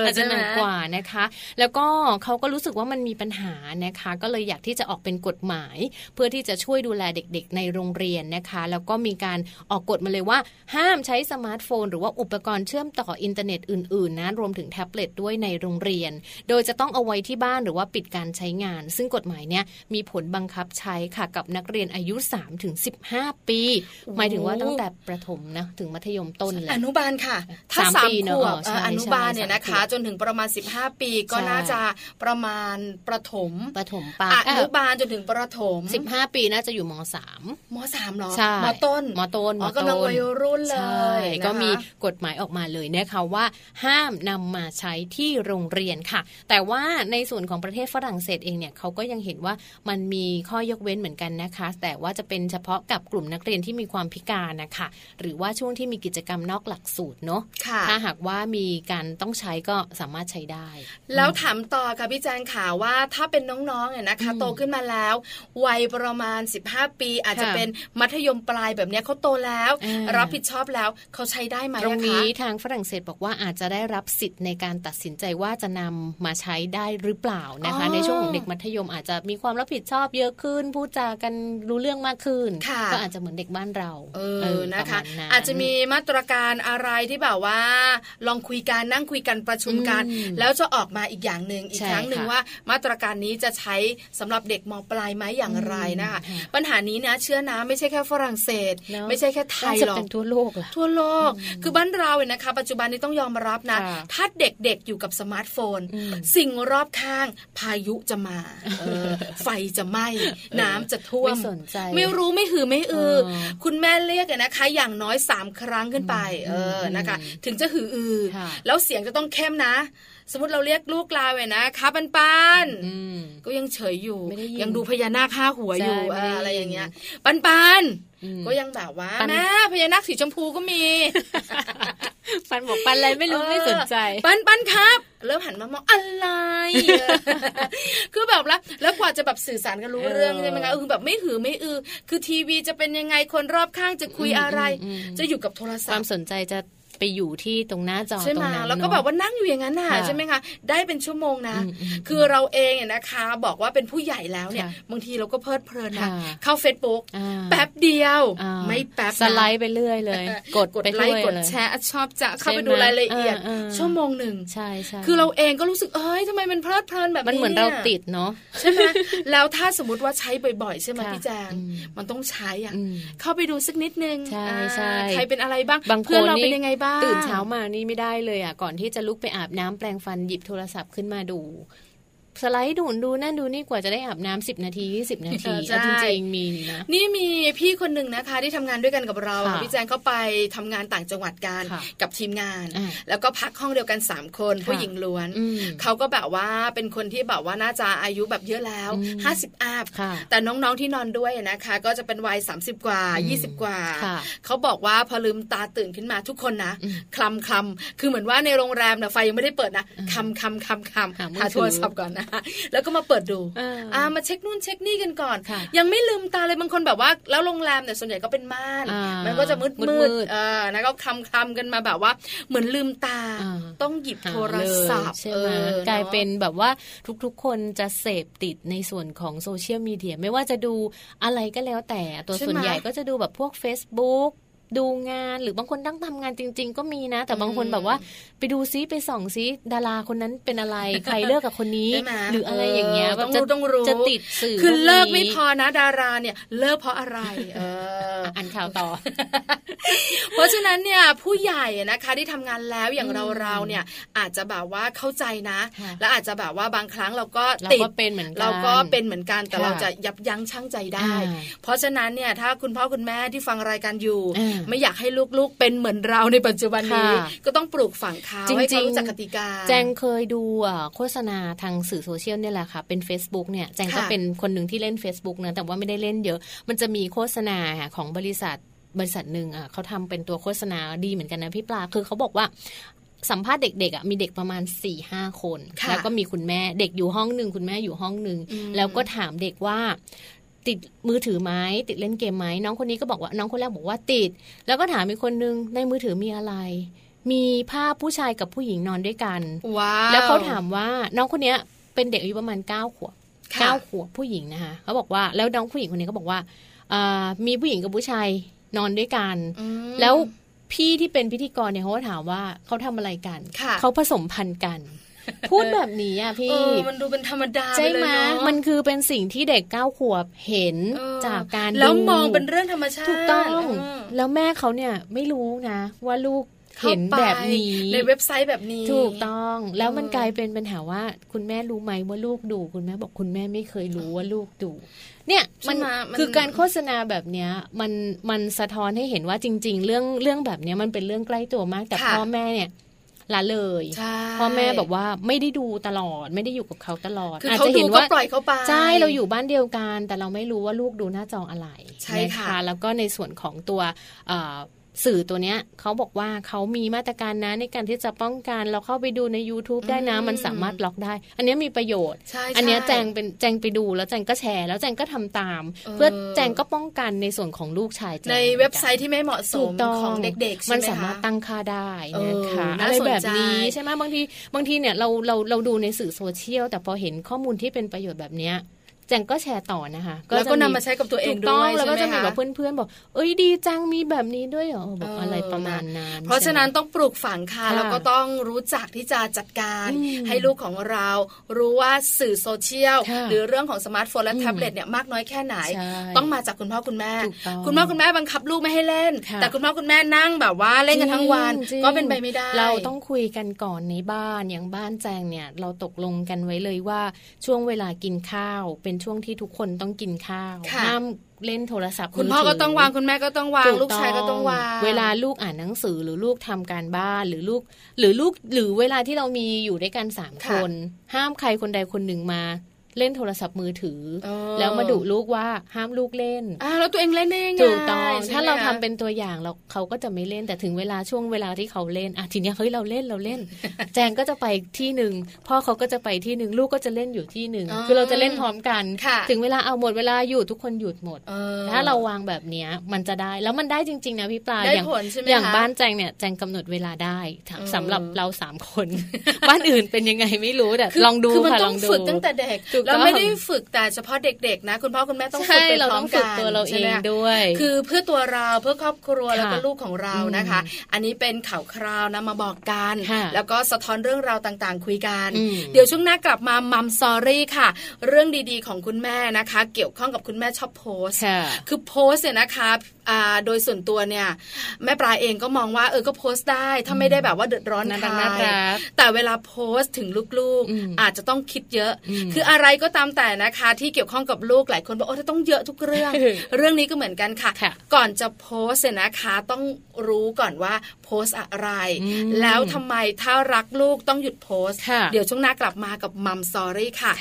S2: อาจจะหนัก
S3: ใช่ไหม
S2: กว่านะคะ แล้วก็เขาก็รู้สึกว่ามันมีปัญหานะคะ ก็เลยอยากที่จะออกเป็นกฎหมาย เพื่อที่จะช่วยดูแลเด็ก ๆ ในโรงเรียนนะคะ แล้วก็มีการออกกฎมาเลยว่า ห้ามใช้สมาร์ทโฟน หรือว่าอุปกรณ์เชื่อมต่ออินเทอร์เน็ตอื่นๆนะรวมถึงแท็บเล็ตด้วยในโรงเรียน โดยจะต้องเอาไว้ที่บ้านหรือว่าปิดการใช้งาน ซึ่งกฎหมายเนี้ยมีผลบังคับใช้ค่ะกับนักเรียนอายุ 3-15 ปี หมายถึงว่าตั้งแต่ประถมนะถึงมัธยมต้นแหละ
S3: อนุบาลค่ะ ถ้า
S2: สาม
S3: สาม
S2: ปีเน
S3: ข
S2: อะ
S3: วบ
S2: ใช่
S3: เอ่ออนุบาลเนี่ย
S2: ใช่
S3: นะคะ
S2: สามขวบ
S3: จนถึงประมาณ 15 ปีก็
S2: ใช่
S3: น่าจะประมาณประถม
S2: ประถมปลา
S3: อนุบาลจนถึงประถม
S2: สิบห้าปีน่าจะอยู่มสาม
S3: มสามเหรอ
S2: ใช่
S3: มต้น
S2: มต้น
S3: อ๋อ
S2: ม
S3: กำลัง
S2: ต้น
S3: วัยรุ่นเล
S2: ใช่
S3: ยนะคะ
S2: ก็มีกฎหมายออกมาเลยนะคะว่า ห้ามนำมาใช้ที่โรงเรียนค่ะ แต่ว่าในส่วนของประเทศฝรั่งเศสเองเนี่ยเขาก็ยังเห็นว่ามันมีข้อยกเว้นเหมือนกันนะคะ แต่ว่าจะเป็นเฉพาะกับกลุ่มนักเรียนที่มีความพิการนะคะหรือว่าช่วงที่มีกิจกรรมนอกหลักสูตรเนาะ
S3: ค่ะ
S2: ถ้าหากว่ามีการต้องใช้ก็สามารถใช้ได้
S3: แล้วถามต่อค่ะพี่แจงข่าวว่าถ้าเป็นน้องๆเนี่ยนะคะ
S2: อืม
S3: โตขึ้นมาแล้ว วัยประมาณ 15 ปี อาจจะ
S2: ค่ะ
S3: เป็นมัธยมปลายแบบเนี้ยเขาโตแล้ว
S2: อ่า
S3: รับผิดชอบแล้วเขาใช้ได้ไหม
S2: ตรง
S3: อะ
S2: นี้
S3: คะ
S2: ทางฝรั่งเศสบอกว่าอาจจะได้รับสิทธิ์ในการตัดสินใจว่าจะนำมาใช้ได้หรือเปล่านะคะ
S3: อ๋อ
S2: ในช่วงของเด็กมัธยมอาจจะมีความรับผิดชอบเยอะขึ้น พูดจากันรู้เรื่องมากขึ้น
S3: ค่ะ
S2: ก็อาจจะเหมือนเด็กบ้านเรา
S3: เอ
S2: เอ
S3: อ
S2: อ
S3: นะคะ
S2: ปรมาณนั้น
S3: อาจจะมีมาตรการอะไรที่แบบว่า ลองคุยกันนั่งคุยกันประชุมกัน
S2: อืม
S3: แล้วจะออกมาอีกอย่างหนึ่งอีก
S2: ใช่
S3: ครั้งหนึ่ง
S2: ค่ะ
S3: ว่ามาตรการนี้จะใช้สำหรับเด็กมปลายไหมอย่างไรนะคะ
S2: อืม
S3: ปัญหานี้นะเชื่อนะไม่ใช่แค่ฝรั่งเศส
S2: เนอะ
S3: ไม่ใช่แค่ไทย
S2: น่าจะ
S3: หรอก
S2: เป็นทั่วโลกล่ะ
S3: ทั่วโลก คือบ้านเราเนี่ยนะคะ ปัจจุบันนี้ต้องยอมรับนะ
S2: ค่ะ
S3: ถ้าเด็กๆอยู่กับสมาร์ทโฟน
S2: อืม
S3: สิ่งรอบข้างพายุจะมาเออไฟจะไหม้น้ำจะท่ว
S2: ไม่
S3: ม
S2: สนใจ
S3: ไม่รู้ไม่หือไม่อือ
S2: เออ
S3: คุณแม่เรียกอะนะคะ อย่างน้อยสามครั้งขึ้นไป เออนะคะ ถึงจะหืออือ
S2: ค่ะ
S3: แล้วเสียงจะต้องเข้มนะสมมติเราเรียกลูกลาไว้นะคะปันปัน
S2: อืม
S3: ก็ยังเฉยอยู่
S2: ไม่ได้ยิน
S3: ยังดูพญานาคห้าหัวอยู่
S2: ใช่ไม่ได้ยิน
S3: อะไรอย่างเงี้ย ปันปัน
S2: อืม
S3: ก็ยังแบบว่า
S2: ปัน
S3: แม่พญานาคสีชมพูก็มี
S2: ปันบอกปันอะไรไม่รู้
S3: เออ
S2: ไม่สนใจ
S3: ปันปันครับ เริ่มหันมามองอะไร คือแบบแล้วแล้วกว่าจะแบบสื่อสารกันรู้
S2: เออ
S3: เรื่องใช่ไหมคะเออแบบไม่หือไม่อือ คือทีวีจะเป็นยังไงคนรอบข้างจะคุยอะไร
S2: อืมอืม
S3: จะอยู่กับโทร
S2: ค
S3: ศั
S2: วา
S3: พ
S2: ม
S3: ท์
S2: สนใจจะ ไปอยู่ที่ตรงหน้าจอ
S3: ใช่
S2: ต
S3: ไห
S2: ร
S3: ม
S2: งนั้น
S3: แล้วก็
S2: เนอะ
S3: แบบว่านั่งอยู่อย่างนั้นน่ะ
S2: ค่ะ
S3: ใช่ไหมคะได้เป็นชั่วโมงนะ
S2: อืมอืม
S3: คือเราเองเนี่ยนะคะ บอกว่าเป็นผู้ใหญ่แล้วเนี่ย
S2: ค่ะ
S3: บางทีเราก็เพลิดเพลินนะ
S2: ค่ะ
S3: เข้า Facebook
S2: อ่า
S3: แป๊บเดียว
S2: อ่า
S3: ไม่แป๊บนะ
S2: สไลด์ไปเรื่อยเลย กด
S3: กด
S2: ไป
S3: ไล
S2: เรื่
S3: ค์
S2: อย
S3: กด
S2: เลย
S3: แชร์อะชอบจะเข้าไป
S2: ใช่ไหม
S3: ดูรายละเอียด
S2: เออเออ
S3: ชั่วโมงหนึ่ง
S2: ใช่ใช่
S3: คือเราเองก็รู้สึกเอ้ยทำไมมันเพลิดเพลินแบบนี้
S2: มันเหมือนเรา
S3: ย
S2: ติดเนาะ
S3: ใช่ไหมแล้วถ้าสมมติว่าใช้บ่อยๆ ใช่ไหม
S2: ค่ะ
S3: พี่แจง
S2: อืม
S3: มันต้องใช้อะ
S2: อืม
S3: เข้าไปดูสักนิดนึง
S2: ใช่
S3: อ่า
S2: ใช่
S3: ใครเป็นอะไรบ้าง
S2: บางค
S3: เพื่อน
S2: น
S3: เรา
S2: นี่
S3: เป็นยังไงบ้าง
S2: ตื่นเช้ามานี่ไม่ได้เลยอะก่อนที่จะลุกไปอาบน้ำแปรงฟันหยิบโทรศัพท์ขึ้นมาดู สไลด์ดูนดูนั่นดูนี่กว่าจะได้อาบน้ำสิบนาทียี่สิบนาที
S3: ใช่
S2: เอาจริงๆมีนะ
S3: นี่มีพี่คนหนึ่งนะคะที่ทำงานด้วยกันกับเรา
S2: ค่ะ
S3: พี่แจงเขาไปทำงานต่างจังหวัดกัน
S2: ค่ะ
S3: กับทีมงาน
S2: อ่า
S3: แล้วก็พักห้องเดียวกันสามคน
S2: ค่ะ
S3: ผู้หญิงล้วน
S2: อืม
S3: เขาก็แบบว่าเป็นคนที่แบบว่าน่าจะอายุแบบเยอะแล้ว
S2: อืม
S3: 50อัพ
S2: ค่ะ
S3: แต่น้องๆที่นอนด้วยนะคะ ก็จะเป็นวัย 30 กว่า
S2: อืม
S3: 20 กว่า
S2: ค่ะ
S3: เขาบอกว่าพอลืมตาตื่นขึ้นมาทุกคนนะ
S2: อืม
S3: คลำคลำคือเหมือนว่าในโรงแรมเนี่ยไฟยังไม่ได้เปิดนะ
S2: อืม
S3: คำคำคำคำ
S2: หามือ
S3: หา
S2: ถือ
S3: โทรศัพท์ก่อนนะแล้วก็มาเปิดดู
S2: อ่า
S3: อ่ามาเช็คนู่นเช็คนี่กันก่อน
S2: ค่ะ
S3: ยังไม่ลืมตาเลยบางคนแบบว่า แล้วโรงแรมเนี่ยส่วนใหญ่ก็เป็นม่าน
S5: มั
S3: มันก็จะมืด
S2: มื
S3: มื
S2: ด
S3: ด
S2: ๆ
S3: เออนะก็คลำคลำกันมาแบบว่า เหมือนลืมตา
S2: อ่า
S3: ต้องหยิบ
S2: หา
S3: โทรศัพท์
S2: เลยใช่ไหม
S3: ออก
S2: ลาย
S3: อะ
S2: เป็นแบบว่าทุกๆคนจะเสพติดในส่วนของโซเชียลมีเดียไม่ว่าจะดูอะไรก็แล้วแต่ตัว
S3: ใช่ไหม
S2: ส่วนใหญ่ก็จะดูแบบพวก Facebook ดูงานหรือบางคนตั้งทำงานจริง ๆ ก็มีนะ แต่บางคน
S3: อืม
S2: แบบว่าไปดูซิไปส่องซิดาราคนนั้นเป็นอะไรใครเลิกกับคนนี้
S3: ใช่ไหม
S2: หรืออะไรอย่างเงี้ย
S3: เออ
S2: แบบ
S3: ต้องรู้
S2: จะ
S3: ต้องรู้
S2: จะติดสื่อ
S3: คือ
S2: พวนี้
S3: เลิกไม่พอนะดาราเนี่ยเลิกเพราะอะไรเออ
S2: อ่านข่าวต่อ
S3: เพราะฉะนั้นเนี่ยผู้ใหญ่นะคะที่ทำงานแล้วอย่าง
S2: อืม
S3: เราเราๆเนี่ยอาจจะแบบว่าเข้าใจนะ
S2: ค่ะ
S3: และอาจจะแบบว่าบางครั้งเราก็
S2: เรา
S3: ติด
S2: ก็เป็นเหมือนกัน
S3: เราก็เป็นเหมือนกันแต่
S2: ค่ะ
S3: เราจะยับยั้งชั่งใจได้
S2: อ่า
S3: เพราะฉะนั้นเนี่ยถ้าคุณพ่อคุณแม่ที่ฟังรายการอยู่
S2: อ่า
S3: ไม่อยากให้ลูกๆเป็นเหมือนเราในปัจจุบันนี้
S2: ค่ะ
S3: ก็ต้องปลูกฝังเขา
S2: จริงๆ
S3: ให้เขารู้จักกติกา
S2: แจงเคยดูอะโฆษณาทางสื่อโซเชียลเนี่ยแหละค่ะ เป็น Facebook เนี่ย แจงก็
S3: ค่ะ
S2: เป็นคนหนึ่งที่เล่น Facebook นะ แต่ว่าไม่ได้เล่นเยอะ มันจะมีโฆษณาของบริษัทบริษัทหนึ่งอะเขาทำเป็นตัวโฆษณาดีเหมือนกันนะพี่ปลา คือเขาบอกว่าสัมภาษณ์เด็กๆอะมีเด็กประมาณ4ี่ห้าคน
S3: ค่ะ
S2: แล้วก็มีคุณแม่เด็กอยู่ห้องหนึ่งคุณแม่อยู่ห้องหนึ่ง
S3: อืม
S2: แล้วก็ถามเด็กว่า ติดมือถือไหมติดเล่นเกมไหมน้องคนนี้ก็บอกว่าน้องคนแรกบอกว่าติด แล้วก็ถามอีกคนนึงในมือถือมีอะไร มีภาพผู้ชายกับผู้หญิงนอนด้วยกัน
S3: ว้าว
S2: แล้วเขาถามว่าน้องคนเนี้ยเป็นเด็กอายุประมาณเก้าขวบ
S3: ค่ะ
S2: เก้าขวบผู้หญิงนะคะเขาบอกว่าแล้วน้องผู้หญิงคนนี้ก็บอกว่าอ่ามีผู้หญิงกับผู้ชายนอนด้วยกัน
S3: อืม
S2: แล้วพี่ที่เป็นพิธีกรเนี่ยเขาก็ถามว่าเขาทำอะไรกัน
S3: ค่ะ
S2: เขาผสมพันธุ์กัน พูดแบบนี้อะพี่
S3: เออมันดูเป็นธรรมดา
S2: ใช่
S3: ปเลย
S2: ไหม
S3: เนอะ
S2: มันคือเป็นสิ่งที่เด็กเก้าขวบเห็น
S3: เออ
S2: จากการ
S3: แล้ว
S2: ดู
S3: มองเป็นเรื่องธรรมชาติ
S2: ถูกต้อง
S3: ม
S2: แล้วแม่เขาเนี่ยไม่รู้นะ ว่าลูก
S3: ข้า
S2: เห็น
S3: ไป
S2: แบบนี้
S3: ในเว็บไซต์แบบนี้
S2: ถูกต้องแล้วมัน
S3: เออ
S2: กลายเป็นปัญหาว่า คุณแม่รู้ไหมว่าลูกดู คุณแม่บอกคุณแม่ไม่เคยรู้ว่าลูกดู เนี่ยมัน
S3: ใช่ไหม
S2: คือการโฆษณาแบบเนี้ยมันมันสะท้อนให้เห็นว่าจริง ๆ เรื่องเรื่องแบบเนี้ยมันเป็นเรื่องใกล้ตัวมากแต่
S3: ค่ะ
S2: พ่อแม่เนี่ย ละเลย
S3: ใช่
S2: พ่อแม่แบบว่าไม่ได้ดูตลอดไม่ได้อยู่กับเขาตลอด
S3: คือ
S2: อาจ
S3: เขา
S2: จะ
S3: ดู
S2: เห็น
S3: ก็
S2: ว่า
S3: ปล่อยเขาไป
S2: ใช่เราอยู่บ้านเดียวกัน แต่เราไม่รู้ว่าลูกดูหน้าจออะไร
S3: ใช่
S2: น
S3: ค่ะ
S2: แล้วก็ในส่วนของตัวเอ่อ สื่อตัวเนี้ยเขาบอกว่าเขามีมาตรการนะในการที่จะป้องกันเราเข้าไปดูใน YouTube ได้นะมันสามารถล็อกได้ อันเนี้ยมีประโยชน์
S3: ใช่
S2: อันเนี้ย
S3: ใช่
S2: แจงเป็นแจงไปดูแล้วแจงก็แชร์ แล้วแจงก็ทำตาม
S3: เออ
S2: เพื่อแจงก็ป้องกันในส่วนของลูกชายแจง
S3: ในเว็บไซต์ที่ไม่เหมาะส
S2: ถู
S3: ม
S2: กต้อง
S3: ของเด็กๆใช่
S2: มัน
S3: ไหม
S2: สามารถ
S3: คะ
S2: ตั้งค่าได้นะคะ
S3: เออ
S2: อะ
S3: น่า
S2: ไร
S3: สนใจ
S2: แบบนี้ใช่ไหมบางทีบางทีเนี่ยเราเราเราดูในสื่อโซเชียลแต่พอเห็นข้อมูลที่เป็นประโยชน์แบบเนี้ย แจงก็แชร์ต่อนะคะ
S3: แล้วก็
S2: จะ
S3: นำมาใช้กับตัวเอง
S2: ถูก
S3: ด้
S2: ต้อ
S3: ว
S2: ง
S3: ย
S2: แล้วก็
S3: ใช่
S2: จะ
S3: ไห
S2: มี
S3: คะ
S2: แบบเพื่อนๆบอก เอ้ยดีจังมีแบบนี้ด้วยเหรอบอก
S3: เอออ
S2: อะไรประมาณนั้น
S3: เพราะฉะนั้น
S2: ใช่ไหม
S3: ต้องปลูกฝังค่ะ
S2: ค่ะ
S3: แล้วก็ต้องรู้จักที่จะจัดการ
S2: อืม
S3: ให้ลูกของเรารู้ว่าสื่อโซเชียล
S2: ค่ะ
S3: หรือเรื่องของสมาร์ทโฟนและ
S2: อืม
S3: แท็บเล็ตเนี่ยมากน้อยแค่ไหน
S2: ใช่
S3: ต้องมาจากคุณพ่อคุณแม่
S2: ถูกต้อง
S3: คุณพ่อคุณแม่บังคับลูกไม่ให้เล่น
S2: ค่ะ
S3: แต่คุณพ่อคุณแม่นั่งแบบว่าเล่นกันทั้งวัน
S2: จริง
S3: ก็เป็นไปไม่ได้
S2: เราต้องคุยกันก่อนในบ้านอย่างบ้านแจงเนี่ยเราตกลงกันไว้เลยว่าช่วงเวลากินข้าวเป็นช่วงที่ทุกคนต้องกินข้าว
S3: ค่ะ
S2: ห้ามเล่นโทรศัพท์
S3: คุณพ่อ
S2: มืถื
S3: ก็ต้องวางคุณแม่ก็ต้องวาง
S2: ถู
S3: ลูกชายก็ต้องวาง
S2: เวลาลูกอ่านหนังสือหรือลูกทำการบ้านหรือลูก หรือลูกหรือเวลาที่เรามีอยู่ด้วยกันสามคน ห้ามใครคนใดคนหนึ่งมา เล่นโทรศัพท์มือถือ
S3: เออ
S2: แล้วมาดุลูกว่าห้ามลูกเล่น
S3: อ่าแล้วตัวเองเล่นได้ยังไง
S2: ถูกต้อง
S3: ใช่ไหม
S2: ถ้าเราทำ
S3: คะ
S2: เป็นตัวอย่างเราเขาก็จะไม่เล่นแต่ถึงเวลาช่วงเวลาที่เขาเล่นอะทีเนี้ยเฮ้ยเราเล่นเราเล่น แจงก็จะไปที่หนึ่งพ่อเขาก็จะไปที่หนึ่งลูกก็จะเล่นอยู่ที่หนึ่ง
S3: อ๋อ
S2: คือเราจะเล่นพร้อมกัน
S3: ค่ะ
S2: ถึงเวลาเอาหมดเวลาหยุดทุกคนหยุดหมด
S3: เออ
S2: ถ้าเราวางแบบเนี้ยมันจะได้แล้วมันได้จริง ๆ นะพี่ปลา
S3: ได้
S2: อย่าง
S3: ผลใช่ไหม
S2: อย่าง
S3: คะ
S2: บ้านแจงเนี่ยแจงกำหนดเวลาได้
S3: เออ
S2: สำหรับเราสามคน บ้านอื่นเป็นยังไงไม่รู้แต่
S3: คือ
S2: ลองดู
S3: คือมัน
S2: ค่ะ
S3: ต้
S2: ล
S3: อ
S2: องงดู
S3: ฝึกตั้งแต่เด็ก
S2: ถูกต้อง
S3: แล้วไม่ได้ฝึกแต่เฉพาะเด็กๆนะ คุณพ่อคุณแม่ต้องฝึก
S2: ใช่
S3: ไป
S2: เรา
S3: พร้อ
S2: ต้อ
S3: ม
S2: งฝึ
S3: กั
S2: ก
S3: น
S2: ตัวเราเอ
S3: ใช่ไหม
S2: ง
S3: คะ
S2: ด้วย
S3: คือเพื่อตัวเราเพื่อครอบครัว
S2: ค่ะ
S3: แล้วก็ลูกของเรานะคะ
S2: อืม
S3: อันนี้เป็นข่าวคราวนะมาบอกกัน
S2: ค่ะ
S3: แล้วก็สะท้อนเรื่องราวต่างๆ คุยกัน
S2: อืม
S3: เดี๋ยวช่วงหน้ากลับมามัมซอรี่ค่ะ เรื่องดีๆของคุณแม่นะคะ เกี่ยวข้องกับคุณแม่ชอบโพสต์
S2: ค่ะ
S3: คือโพสต์เนี่ยนะคะอ่า โดยส่วนตัวเนี่ย แม่ปลาเองก็มองว่าเออก็โพสต์ได้ ถ้าไม่ได้แบบว่าเดือดร้อน
S2: น่า
S3: ใค
S2: รั
S3: ร
S2: กน่ารัก
S3: แต่เวลาโพสต์ถึงลูก
S2: อืม
S3: ๆอาจจะต้องคิดเยอะ
S2: อืม
S3: คืออะไรก็ตามแต่นะคะ ที่เกี่ยวข้องกับลูกหลายคนบอกโอ้ต้องเยอะทุกเรื่อง เรื่องนี้ก็เหมือนกันค่ะ
S2: ค่ะ
S3: ก่อนจะโพสต์เนี่ยนะคะต้องรู้ก่อนว่าโพสต์อะไร
S2: อืม
S3: แล้วทำไมถ้ารักลูกต้องหยุดโพสต์
S2: ค่ะ
S3: เดี๋ยวช่วงหน้ากลับมากับมัมซอรี่ค่ะ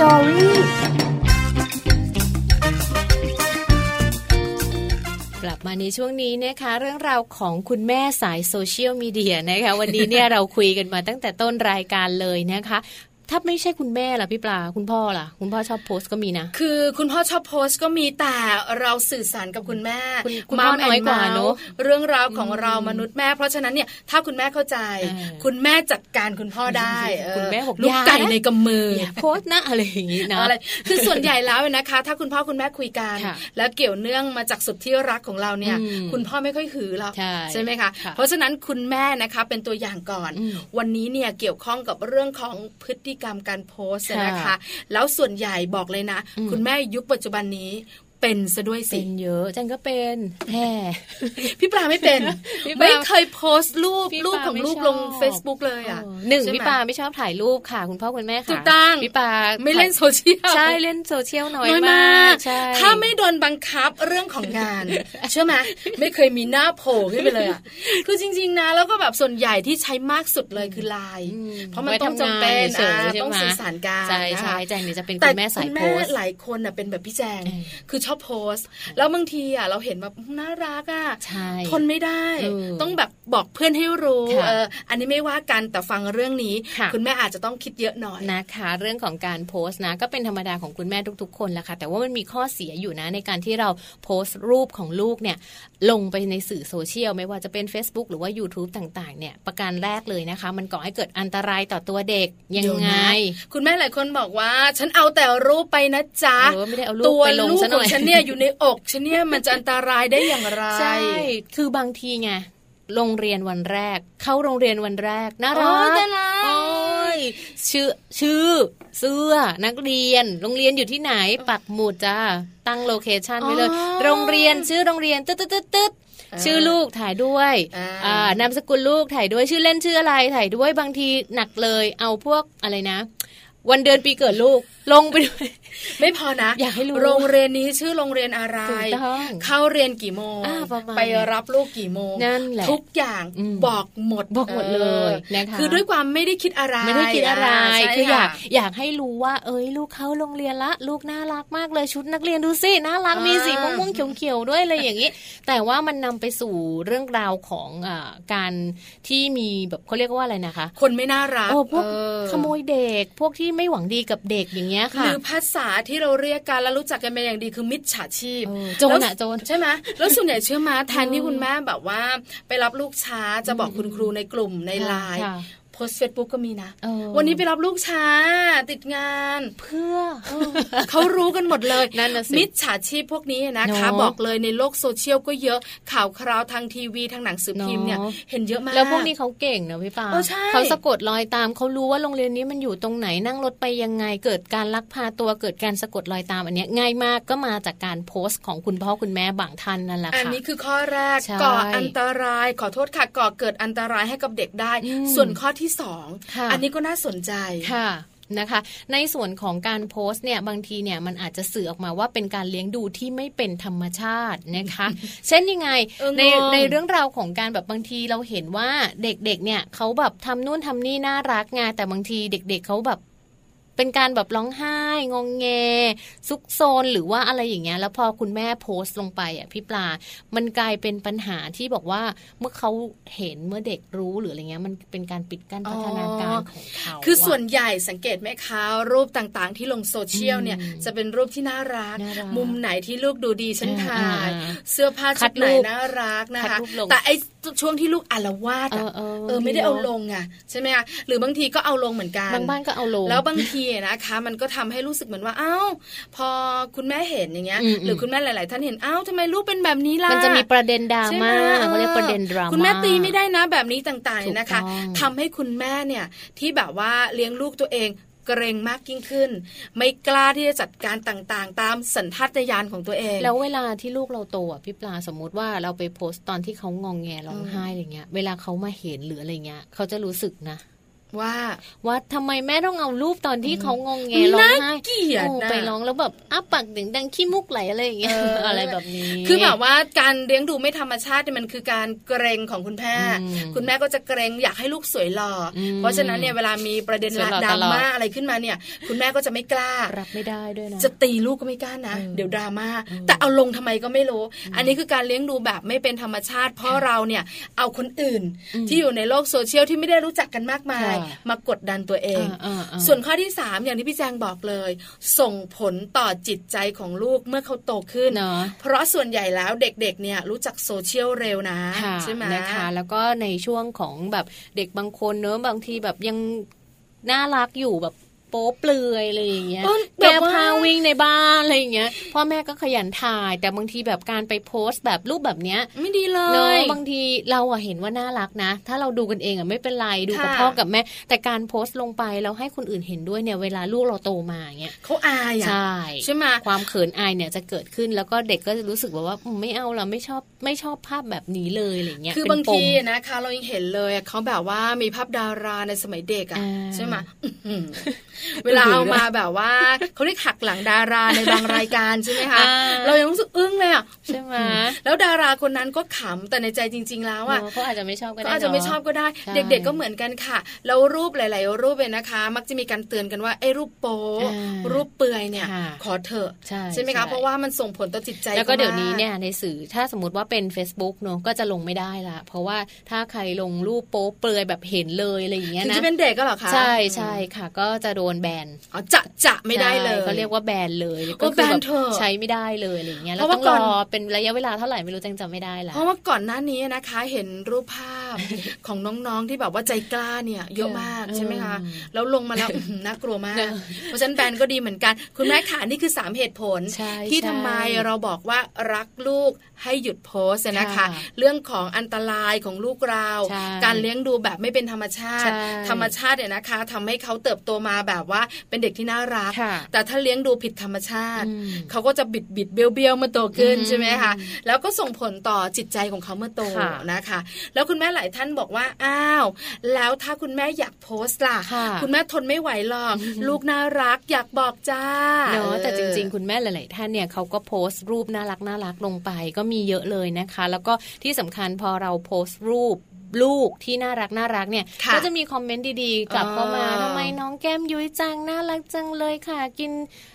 S6: ตอรี่
S2: กลับมาในช่วงนี้นะคะเรื่องราวของคุณแม่สายโซเชียลมีเดียนะคะวันนี้เนี่ยเราคุยกันมาตั้งแต่ต้นรายการเลยนะคะ ถ้าไม่ใช่คุณแม่ล่ะพี่ปลาคุณพ่อล่ะ คุณพ่อชอบโพสต์ก็มีนะ
S3: คือคุณพ่อชอบโพสต์ก็มีแต่เราสื่อสารกับคุณแม่
S2: คุณคุณพ่อ
S3: ม
S2: น้อยกว่าเนอะ
S3: เรื่องราวของเรามนุษย์แม่ เพราะฉะนั้นเนี่ยถ้าคุณแม่เข้าใจ
S2: เออ
S3: คุณแม่จัดการคุณพ่อได้เออ
S2: คุณแม่บอก
S3: ลูกไก่
S2: อย่านะ
S3: ในกำมืออ
S2: อย่าโพสต์นะอะไรอย่างนี้นะ
S3: อะไรคือส่วนใหญ่แล้วนะคะ ถ้าคุณพ่อคุณแม่คุยกัน
S2: ค่ะ
S3: แล้วเกี่ยวเนื่องมาจากสุดที่รักของเราเนี่ย
S2: อืม
S3: คุณพ่อไม่ค่อยหือหรอก
S2: ใช่
S3: ไหมคะ
S2: ค่ะ
S3: เพราะฉะนั้นคุณแม่นะคะเป็นตัวอย่างก่อน
S2: อืม
S3: วันนี้เนี่ยเกี่ยวข้องกับเรื่องของพฤติกรรมการโพสต์
S2: ค่ะ
S3: นะคะ แล้วส่วนใหญ่บอกเลยนะ
S2: อืม
S3: คุณแม่ยุคปัจจุบันนี้ เป็นซะด้วยสิ
S2: เป็นเยอะจันก็เป็นแฮ่
S3: พี่ปลาไม่เป็น
S2: พี่ปลา
S3: ไม่เคยโพสต์รูป
S2: พี่ปา
S3: รูปของ
S2: ไม่
S3: ลูก
S2: ชอบ
S3: ลง Facebook เลยอะ
S2: เออหนึ่ง
S3: ใช่ไม
S2: พี่ปาไม่ชอบถ่ายรูปค่ะคุณพ่อคุณแม่ค่ะ
S3: ถูกต้อง
S2: พี่ปา
S3: ไม่เล่นโซเชียล
S2: ใช่เล่นโซเชียลน้อย
S3: น้อย
S2: มามา
S3: กก
S2: ใช่
S3: ถ้าไม่โดนบังคับเรื่องของงานเชื่อไหมไม่เคยมีหน้าโผล่ขึ้นไปเลยอะคือจริง ๆนะแล้วก็แบบส่วนใหญ่ที่ใช้มากสุดเลยคือไลน์
S2: อืม
S3: เพราะมัน
S2: ไว้
S3: ต้อง
S2: ทำงาน
S3: จำเป็น
S2: เฉยๆ
S3: อ่า
S2: ใช่ไหม
S3: ต้องสื่อสารกัน
S2: ใช่
S3: นะคะ
S2: ใช่แจงเนี่ยจะเป็น
S3: แต่
S2: คุณแม่สาย
S3: คุณ
S2: โพ
S3: แม่
S2: สต์
S3: หลายคนน่ะเป็นแบบพี่แจง
S2: เออ
S3: คือชอบโพสต์แล้วบางทีอะเราเห็นแบบน่ารักอะ
S2: ใช่
S3: ทนไม่ได้
S2: เออ
S3: ต้องแบบบอกเพื่อนให้รู้
S2: ค่ะ
S3: เอออันนี้ไม่ว่ากันแต่ฟังเรื่องนี้
S2: ค่ะ
S3: ณแม่อาจจะต้องคิดเยอะหน่อย
S2: นะคะ เรื่องของการโพสต์นะก็เป็นธรรมดาของคุณแม่ทุก ๆ คนแหละค่ะแต่ว่ามันมีข้อเสียอยู่นะในการที่เราโพสต์รูปของลูกเนี่ยลงไปในสื่อโซเชียลไม่ว่าจะเป็น Facebook หรือว่า YouTube ต่างๆ เนี่ยประการแรกเลยนะคะ มันก่อให้เกิดอันตรายต่อตัวเด็กยัง
S3: เดี๋ยว
S2: ไง
S3: นะคุณแม่หลายคนบอกว่า ฉันเอาแต่รูปไปนะจ๊ะ
S2: เออไม่ได้เอารูป
S3: ตัว
S2: ไปลง
S3: ลูก
S2: ซะห
S3: ข
S2: น่
S3: อ
S2: องย
S3: ฉันเนี่ยอยู่ในอกฉันเนี่ยมันจะอันตรายได้อย่างไร
S2: ใช่คือบางทีไงโรงเรียนวันแรก เข้าโรงเรียนวันแรกน่ารั
S3: โอ้ย
S2: ก
S3: แต่ละ
S2: โอ้ยชื่อชื่อ เสื้อนักเรียน โรงเรียนอยู่ที่ไหนปักหมุดจ้าตั้ง location ไว้เลย
S3: อ๋อ
S2: โรงเรียนชื่อโรงเรียนตึ๊ดตึ๊ดตึ๊ดตึ๊ด
S3: อ่า
S2: ชื่อลูกถ่ายด้วย
S3: อ่า
S2: อ่านามสกุลลูกถ่ายด้วยชื่อเล่นชื่ออะไรถ่ายด้วยบางทีหนักเลย เอาพวกอะไรนะ วันเดือนปีเกิดลูกลงไปด้วย
S3: ไม่พอนะ
S2: อยากให้รู้
S3: โรงเรียนนี้ชื่อโรงเรียนอะไร
S2: ถูกต้อง
S3: เข้าเรียนกี่โมง
S2: อ่าประมาณ
S3: ไปรับลูกกี่โมง
S2: นั่นแหละ
S3: ทุกอย่าง
S2: อืม
S3: บอกหมด
S2: บอกหมดเลยนะคะ
S3: คือด้วยความไม่ได้คิดอะไร
S2: ไม่ได้คิดอะไรา
S3: ใช่
S2: คืออยากะอยากให้รู้ว่า เอ้ยลูกเข้าโรงเรียนละ ลูกน่ารักมากเลยชุดนักเรียนดูสิน่ารักมีสี
S3: อ่า
S2: ม่วงๆเขียวๆด้วยอะไรอย่างนี้ แต่ว่ามันนำไปสู่เรื่องราวของอาการที่มีแบบเขาเรียกว่าอะไรนะคะ
S3: คนไม่น่ารัก
S2: โอ้พวก
S3: เออ
S2: ขโมยเด็กพวกที่ไม่หวังดีกับเด็กอย่างเงี้ย
S3: ห
S2: ค่ะ
S3: รือภาษาที่เราเรียกกันแล้วรู้จักกันเป็นอย่างดีคือมิจฉาชีพ
S2: เออโจร
S3: แล้ว
S2: อะโจร
S3: ใช่ไหมแล้วส่วนใหญ่เชื่อมาแทนที่
S2: เออ
S3: คุณแม่แบบว่า ไปรับลูกช้าจะบอกคุณครูในกลุ่มในไลน์
S2: ค่ะ
S3: โพสเฟซบุ๊กก็มีนะ
S2: เออ
S3: วันนี้ไปรับลูกช้าติดงาน
S2: เพื่อ
S3: เขารู้กันหมดเลย
S2: นั่นน่ะสิ
S3: มิจฉาชีพพวกนี้นะคะ
S2: เนอะ
S3: บอกเลยในโลกโซเชียลก็เยอะข่าวคราวทางทีวีทางหนังสือพิมพ์เนี่ย
S2: เนอะ
S3: เห็นเยอะมาก
S2: แล้วพวกนี้เขาเก่งเนอะพี่ปลา
S3: เออใช่
S2: เขาสะกดรอยตามเขารู้ว่าโรงเรียนนี้มันอยู่ตรงไหนนั่งรถไปยังไงเกิดการลักพาตัวเกิดการสะกดรอยตามอันเนี้ยง่ายมากก็มาจากการโพสต์ของคุณพ่อคุณแม่บางท่านนั่นแหละ
S3: อัน
S2: ค่ะ
S3: นี้คือข้อแรก
S2: ใช่
S3: ก่ออันตรายขอโทษค่ะก่อเกิดอันตรายให้กับเด็กได้
S2: อืม
S3: ส่วนข้อที่สอง
S2: ค่ะ
S3: อันนี้ก็น่าสนใจ
S2: ค่ะนะคะในส่วนของการโพสต์เนี่ยบางทีเนี่ยมันอาจจะสื่อออกมาว่าเป็นการเลี้ยงดูที่ไม่เป็นธรรมชาตินะคะ เช่นยังไง
S3: เออ
S2: ใน
S3: งง
S2: ในเรื่องราวของการแบบบางทีเราเห็นว่าเด็กๆเนี่ยเขาแบบทำนู่นทำนี่น่ารักไงแต่บางทีเด็ก ๆเขาแบบ เป็นการแบบร้องไห้งองแงซุกซนหรือว่าอะไรอย่างเงี้ย แล้วพอคุณแม่โพสต์ลงไปอะพี่ปลา มันกลายเป็นปัญหาที่บอกว่าเมื่อเขาเห็นเมื่อเด็กรู้หรืออะไรเงี้ยมันเป็นการปิดกั้นพัฒนาการของเขา
S3: คือส่วะนใหญ่สังเกตไหมคะรูปต่างๆ ที่ลงโซเชียลเนี่ย
S2: อืม
S3: จะเป็นรูปที่น่ารัก
S2: น่ารัก
S3: มุมไหนที่ลูกดูดีฉัน
S2: อ่า
S3: ถ่าย
S2: อ่า
S3: เสื้อผ้า
S2: คั
S3: ชุ
S2: ด
S3: ดไหน
S2: รูป
S3: น่ารักนะ
S2: คัด
S3: คะ
S2: รูปลง
S3: แต่ไอช่วงที่ลูกอารวาส
S2: เอ
S3: อะ
S2: อเออ
S3: เออไม่ได้เอาลงอะใช่ไหมคะหรือบางทีก็เอาลงเหมือนกัน
S2: บางบ้านก็เอาลง
S3: แล้วบางทีนะคะ มันก็ทำให้รู้สึกเหมือนว่าอ้าวพอคุณแม่เห็นอย่างเงี้ย
S2: อืม
S3: หรือคุณแม่หลาย ๆ ท่านเห็นอ้าวทำไมลูกเป็นแบบนี้ล่ะ
S2: มันจะมีประเด็นดรา
S3: ใช่ไห
S2: ม่าเขาเรียกประเด็นดราม่า
S3: คุณแม่ตีไม่ได้นะแบบนี้ต่างๆ
S2: ถูก
S3: นะคะ
S2: ต้อง
S3: ทำให้คุณแม่เนี่ยที่แบบว่าเลี้ยงลูกตัวเองเกรงมากยิ่งขึ้น ไม่กล้าที่จะจัดการต่างๆ ตามสัญชาตญาณของตัวเอง
S2: แล้วเวลาที่ลูกเราโตอะพี่ปลาสมมุติว่าเราไปโพสต์ตอนที่เขางองแงร้องไห้อะไรเงี้ย เวลาเขามาเห็นหรืออะไรเงี้ยเขาจะรู้สึกนะ
S3: ว่า
S2: ว่าทำไมแม่ต้องเอารูปตอนที่เขางงแง
S3: อืม
S2: ร้อง
S3: น่า
S2: ไห้
S3: เกลียด
S2: โอ้
S3: นะ
S2: ไปร้องแล้วแบบอ้าปากดึงดังขี้มุกไหลอะไรอย่างเงี้ย
S3: เอออ
S2: อะไรแบบนี้
S3: คือแบบว่าการเลี้ยงดูไม่ธรรมชาติเนี่ยมันคือการเกรงของคุณแม่
S2: อืม
S3: คุณแม่ก็จะเกรงอยากให้ลูกสวยหล่ออื
S2: ม
S3: เพราะฉะนั้นเนี่ยเวลามีประเด็น
S2: สวยหล่อ
S3: ดราม่า
S2: ตลอด
S3: อะไรขึ้นมาเนี่ย คุณแม่ก็จะไม่กล้า
S2: รับไม่ได้ด้วยนะ
S3: จะตีลูกก็ไม่กล้านะ
S2: เออ
S3: เดี๋ยวดราม่า
S2: เออ
S3: แต่เอาลงทำไมก็ไม่รู้ อันนี้คือการเลี้ยงดูแบบไม่เป็นธรรมชาติ เพราะเราเนี่ยเอาคนอื่น
S2: อืม
S3: ที่อยู่ในโลกโซเชียลที่ไม่ได้รู้จักกันมากมาย
S2: ค่ะ
S3: มากดดันตัวเอง
S2: อ่าอ่า
S3: ส่วนข้อที่ 3 อย่างที่พี่แจงบอกเลย ส่งผลต่อจิตใจของลูกเมื่อเขาโตขึ้น
S2: เนาะ
S3: เพราะส่วนใหญ่แล้วเด็กๆเนี่ยรู้จักโซเชียลเร็วนะ
S2: ค่ะ
S3: ใช่ไหม
S2: นะคะแล้วก็ในช่วงของแบบเด็กบางคนเนอะบางทีแบบยังน่ารักอยู่แบบ โป๊เปลือยอะไรอย่างเงี้ย
S3: เออแบ
S2: แก้
S3: บว่า
S2: ผ้าวิ่งในบ้านอะไรอย่างเงี้ยพ่อแม่ก็ขยันถ่าย แต่บางทีแบบการไปโพสต์แบบรูปแบบเนี้ย
S3: ไม่ดีเล
S2: เนอะ
S3: ย
S2: บางทีเราอะเห็นว่าน่ารักนะ ถ้าเราดูกันเองอะไม่เป็นไรดูกับ
S3: ค่ะ
S2: พ่อกับแม่ แต่การโพสต์ลงไปแล้วให้คนอื่นเห็นด้วยเนี่ยเวลาลูกเราโตมาอย่างเงี้ย
S3: เขาอายอะ
S2: ใช่
S3: ใช่ไหม
S2: ความเขินอายเนี่ยจะเกิดขึ้นแล้วก็เด็กก็จะรู้สึกว่าว่าอืมไม่เอาเราไม่ชอบไม่ชอบภาพแบบนี้เลยอะไรเงี้ย
S3: คือ
S2: เป็น
S3: บาง
S2: ปม
S3: ทีนะคะเรายังเห็นเลยอะเขาแบบว่ามีภาพดาราในสมัยเด็กอะ
S2: อ่า
S3: ใช่ไหมอื้อหือเวลาเอามาแบบว่าเขาเรียกหักหลังดาราในบางรายการใช่ไหมคะ
S2: อ่า
S3: เรายังรู้สึกอึ้งเลยอะ
S2: ใช่ไหม
S3: แล้วดาราคนนั้นก็ขำแต่ในใจจริง ๆ แล้วอะ
S2: เนอะเขาอาจจะไม่ชอบก็
S3: ก็
S2: ได้
S3: อาจจะไม่ชอบก็ได้
S2: ใช่
S3: เด็ก ๆก็เหมือนกันค่ะแล้วรูปหลาย ๆ รูปเนี่ยนะคะ มักจะมีการเตือนกันว่าไอ้รูปโป๊
S2: อ่า
S3: รูปเปลือยเนี่ย
S2: ค่ะ
S3: ขอเถอะ
S2: ใช่
S3: ไหมคะเพราะว่ามันส่งผลต่อจิตใจ
S2: แล้วก็
S3: ขา
S2: เดี๋ยวนี้
S3: มาก
S2: เนี่ยในสื่อถ้าสมมติว่าเป็น Facebook เนอะก็จะลงไม่ได้ละเพราะว่าถ้าใครลงรูปโป๊เปลือยแบบเห็นเลยอะไรอย่างเงี้ย
S3: ถึง
S2: นะ
S3: จะเป็นเด็กก็เหรอคะ
S2: ใช่ใช่ค่ะ ก็จะโดนแบน
S3: อ๋อจะจะไม่ได้เลย
S2: ใช่เขาเรียกว่าแบนเลย
S3: โอ้
S2: ก็คือแบบ
S3: แบนเถอะ
S2: ใช้ไม่ได้เลยอะไรอย่างเงี้ย
S3: เพ
S2: แล้ว
S3: ราะ
S2: ต้อง
S3: ว่ารก่อน
S2: อเป็นระยะเวลาเท่าไหร่ไม่รู้จังจำไม่ได้ละ
S3: เพราะว่าก่อนหน้านี้นะคะเห็นรูปภาพของน้องๆที่แบบว่าใจกล้าเนี่ยเยอะมาก
S2: เออ
S3: ใช่ไหมคะแล้วลงมาแล้วอื้อหือน่ากลัวมาก
S2: เออ
S3: เพราะฉะนั้นแบนก็ดีเหมือนกัน คุณแม่ขานี่คือสามเหตุผล
S2: ใช่
S3: ที่
S2: ใช่
S3: ทำไมเราบอกว่ารักลูกให้หยุดโพสต์นะคะ
S2: ค่ะ
S3: เรื่องของอันตรายของลูกเรา
S2: ใช่
S3: การเลี้ยงดูแบบไม่เป็นธรรมชาติ
S2: ใช่
S3: ธรรมชาติเนี่ยนะคะทำให้เขาเติบโตมาแบบว่าเป็นเด็กที่น่ารัก
S2: ค่ะ
S3: แต่ถ้าเลี้ยงดูผิดธรรมชาติ
S2: อืม
S3: เขาก็จะบิดบิดเบี้ยวเบี้ยวๆเมื่อโตขึ้น
S2: อืม
S3: ใช่ไหมคะแล้วก็ส่งผลต่อจิตใจของเขาเมื่อโต
S2: ค่ะ
S3: นะคะ แล้วคุณแม่หลายท่านบอกว่าอ้าวแล้วถ้าคุณแม่อยากโพสต์ล่ะ
S2: ค่ะ
S3: คุณแม่ทนไม่ไหวหรอกลูกน่ารักอยากบอกจ้า
S2: เนาะแต่จริงๆ
S3: ๆ
S2: คุณแม่หลาย ๆ ท่านเนี่ยเขาก็โพสต์รูปน่ารักน่ารักลงไป ก็มีเยอะเลยนะคะ แล้วก็ที่สำคัญพอเราโพสต์รูป ลูกที่น่ารักน่ารักเนี่ย
S3: ค่ะ
S2: ก็จะมีคอมเมนต์ดีๆกลับเข้ามา
S3: อ่า
S2: ทำไมน้องแก้มยุ้ยจังน่ารักจังเลยค่ะ กิน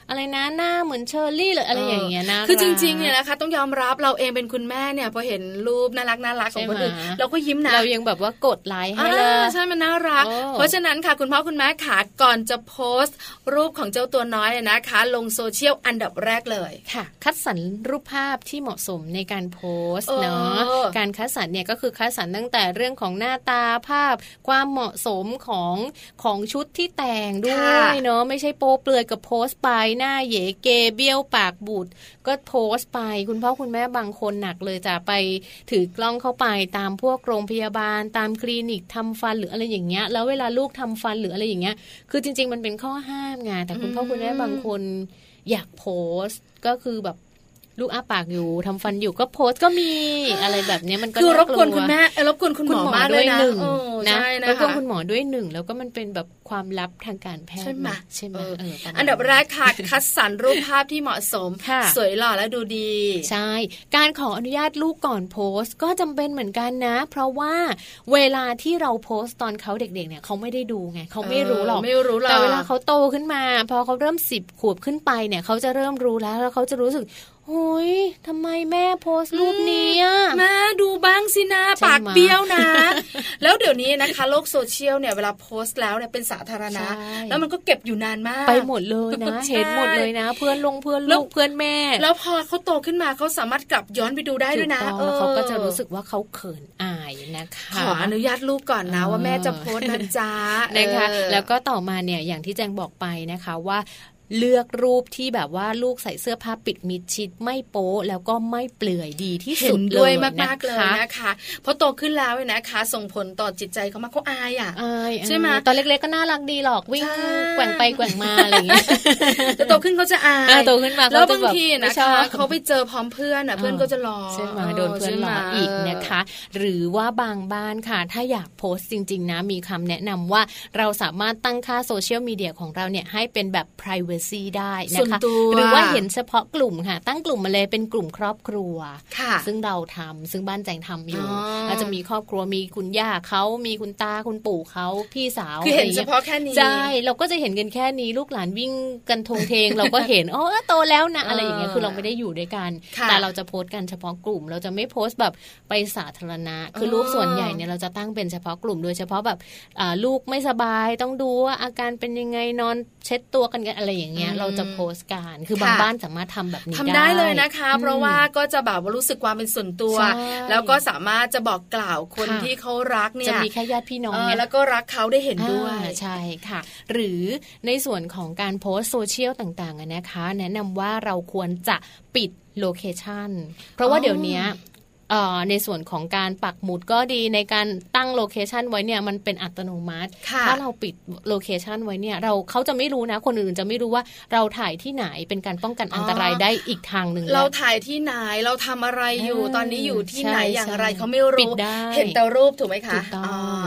S2: อะไรนะหน้าเหมือนเชอร์รี่หรืออะไรอย่างเงี้ยนะ
S3: คือจริงๆเนี่ยนะคะ ต้องยอมรับเราเองเป็นคุณแม่เนี่ยพอเห็นรูปน่ารักน่ารักของคนอื่น
S2: ใช่ไหม
S3: เราก็ยิ้มนะ
S2: เรายังแบบว่ากดไลค์ให้เล
S3: อ่ายใช่มันน่ารัก
S2: โอ้
S3: เพราะฉะนั้นค่ะคุณพ่อคุณแม่ขาก่อนจะโพสต์ รูปของเจ้าตัวน้อยนะคะ ลงโซเชียลอันดับแรกเลย
S2: ค่ะ คัดสรรรูปภาพที่เหมาะสมในการโพสต์
S3: เออ
S2: เนาะการคัดสรรเนี่ยก็คือคัดสรรตั้งแต่เรื่องของหน้าตาภาพ ความเหมาะสมของของชุดที่แต่งด้วยเนาะไม่ใช่โป๊เปลือยกับโพสต์ไปหน้าเหยเกเบี้ยวปากบูดก็โพสต์ไป คุณพ่อคุณแม่บางคนหนักเลยจะไปถือกล้องเข้าไปตามพวกโรงพยาบาล ตามคลินิกทำฟันหรืออะไรอย่างเงี้ย แล้วเวลาลูกทำฟันหรืออะไรอย่างเงี้ย คือจริง ๆ มันเป็นข้อห้ามไงแต่คุณพ่อคุณแม่บางคนอยากโพสต์ก็คือแบบ ลูกอ้าปากอยู่ทำฟันอยู่ก็โพสต์ก็มีอะไรแบบเนี้ยมันก็
S3: คือร
S2: น่าก
S3: บ
S2: ลั
S3: กวนคุณแม่เอ้ยรบกวนคุณ
S2: คุณ
S3: ห
S2: ห
S3: ม
S2: ม
S3: อ
S2: อ
S3: มาก
S2: ด้
S3: เล
S2: วย
S3: ยนะ
S2: หนึ่ง
S3: โอ้
S2: นะ
S3: ใช่นะ
S2: แล้วก็
S3: คะ
S2: คุณหมอด้วยหนึ่งแล้วก็มันเป็นแบบความลับทางการแพทย์
S3: ใช่ไหม
S2: นะใช่ไหม
S3: เออ
S2: เออประมาณ
S3: อันดับแรกค่ะคัดสรรรูปภาพที่เหมาะสม
S2: ค่ะ
S3: สวยหล่อและดูดี
S2: ใช่ การขออนุญาตลูกก่อนโพสต์ก็จำเป็นเหมือนกันนะ เพราะว่าเวลาที่เราโพสต์ตอนเขาเด็กๆเนี่ยเขาไม่ได้ดูไงเขาไม่รู้หรอก
S3: เออไม่รู้หรอก
S2: แต่เวลาเขาโตขึ้นมา พอเขาเริ่มสิบขวบขึ้นไปเนี่ยเขาจะเริ่มรู้แล้วแล้วเขาจะรู้สึก โอ้ยทำไมแม่โพสต์รูปนี้อะ
S3: แม่ดูบ้างสินะ
S2: ใช่ไหม
S3: ปากเบี้ยวนะ แล้วเดี๋ยวนี้นะคะ โลกโซเชียลเนี่ยเวลาโพสต์แล้วเนี่ยเป็นสาธารณะ
S2: ใช่
S3: แล้วมันก็เก็บอยู่นานมาก
S2: ไปหมดเลยนะ
S3: ใช่
S2: เห็นหมดเลยนะ เพื่อนลงเพื่อน
S3: แล้
S2: ลู
S3: ว
S2: กเพื่อนแม่
S3: แล้วพอเขาโตขึ้นมาเขาสามารถกลับย้อนไปดูได้ด้วยนะ
S2: ถูกต้องแล้วเขาก็จะ
S3: ออ
S2: รู้สึกว่าเขาเขินอายนะคะ
S3: ขออนุญาตลูกก่อนนะว่าแม่จะโพสต์นะจ๊ะ
S2: นะคะ
S3: เออ
S2: แล้วก็ต่อมาเนี่ยอย่างที่แจงบอกไปนะคะว่า เลือกรูปที่แบบว่าลูกใส่เสื้อผ้าปิดมิดชิดไม่โป๊แล้วก็ไม่เปลื่อยดีที่
S3: เห็
S2: สุ
S3: น
S2: ด
S3: ด้วย
S2: เลย
S3: มากๆเลย
S2: นะคะ
S3: นะคะเพราะโตขึ้นแล้วเนี่ยนะคะ ส่งผลต่อจิตใจเขามากเขาอายอะ
S2: อาย
S3: ใช่ไหม
S2: ตอนเล็กๆก็น่ารักดีหรอกวิ่ง
S3: ใช่
S2: แกว่งไปแกว่งมาอะไรอย่างเงี้ย
S3: แต่โตขึ้นเขาจะอาย
S2: อ่าโตขึ้นมา
S3: แล้ว
S2: เขาจะ
S3: บาง
S2: แบบ
S3: ที
S2: ไม่
S3: นะ
S2: ชอ
S3: คะ
S2: บ
S3: เขาไปเจอพร้อมเพื่อนอะเพื่อนก็จะรอ
S2: ใช่ไหมโดนเพื่อนหลอก
S3: ใช่ไหม
S2: อีกนะคะ หรือว่าบางบ้านค่ะ ถ้าอยากโพสต์จริง ๆ นะมีคำแนะนำว่าเราสามารถตั้งค่าโซเชียลมีเดียของเราเนี่ยให้เป็นแบบ privacy ได้นะ
S3: ส่วน
S2: คะ
S3: ตัว
S2: หรือว่าเห็นเฉพาะกลุ่มค่ะ ตั้งกลุ่มมาเลยเป็นกลุ่มครอบครัว
S3: ค่ะ
S2: ซึ่งเราทำซึ่งบ้านแจงทำอยู่
S3: อ๋ออ
S2: อาจจะมีครอบครัวมีคุณย่าเขามีคุณตาคุณปู่เขาพี่สาว
S3: คือเห็นะ
S2: ไร
S3: เฉ
S2: งี้ย
S3: พาะแค่นี้
S2: ใช่เราก็จะเห็นกันแค่นี้ลูกหลานวิ่งกันทงเทง เราก็เห็นอ๋อโตแล้วนะอะไรอย่างเงี้ยคือเราไม่ได้อยู่ด้วยกัน
S3: ค่ะ
S2: แต่เราจะโพสต์กันเฉพาะกลุ่ม เราจะไม่โพสต์แบบไปสาธารณะ คือ
S3: อ
S2: รูปส่วนใหญ่เนี่ยเราจะตั้งเป็นเฉพาะกลุ่มโดยเฉพาะแบบอ่าลูกไม่สบายต้องดูว่าอาการเป็นยังไงนอนเช็ดตัวกันกันอะไรอย่างเงี้ยเราจะโพสต์กันคือบาง
S3: ค่ะ
S2: บ้านสามารถทำแบบนี้
S3: ทำได้เลยนะคะ
S2: อืม
S3: เพราะว่าก็จะแบบว่ารู้สึกความเป็นส่วนตัว
S2: ใช่
S3: แล้วก็สามารถจะบอกกล่าวคน
S2: ค่ะ
S3: ที่เขารักเนี่
S2: จะ
S3: ย
S2: มีแค่ญาติพี่น้อง
S3: เออ
S2: เนี่ย
S3: แล้วก็รักเขาได้เห็นด้วย
S2: อ่าใช่ค่ะ หรือในส่วนของการโพสต์โซเชียลต่างๆอะนะคะ แนะนำว่าเราควรจะปิด location เพราะว่า
S3: อ๋อ
S2: เดี๋ยวนี้เอ่อ ในส่วนของการปักหมุดก็ดีในการตั้ง location ไว้เนี่ยมันเป็นอัตโนมัติ
S3: ค่ะ
S2: ถ้าเราปิด location ไว้เนี่ยเราเขาจะไม่รู้นะ คนอื่นจะไม่รู้ว่าเราถ่ายที่ไหนเป็นการป้องกันอันตรายได้อีกทางหนึ่ง
S3: เรา
S2: แล้ว
S3: ถ่ายที่ไหนเราทำอะไรอยู่
S2: อ่า
S3: ตอนนี้อยู่ที่ไหน
S2: ใช่
S3: อย่างไร
S2: ใช่
S3: เขาไม่
S2: ปิ
S3: รู้
S2: ดได้
S3: เห็นแต่รูปถูกไหมคะ
S2: ถูกต้อง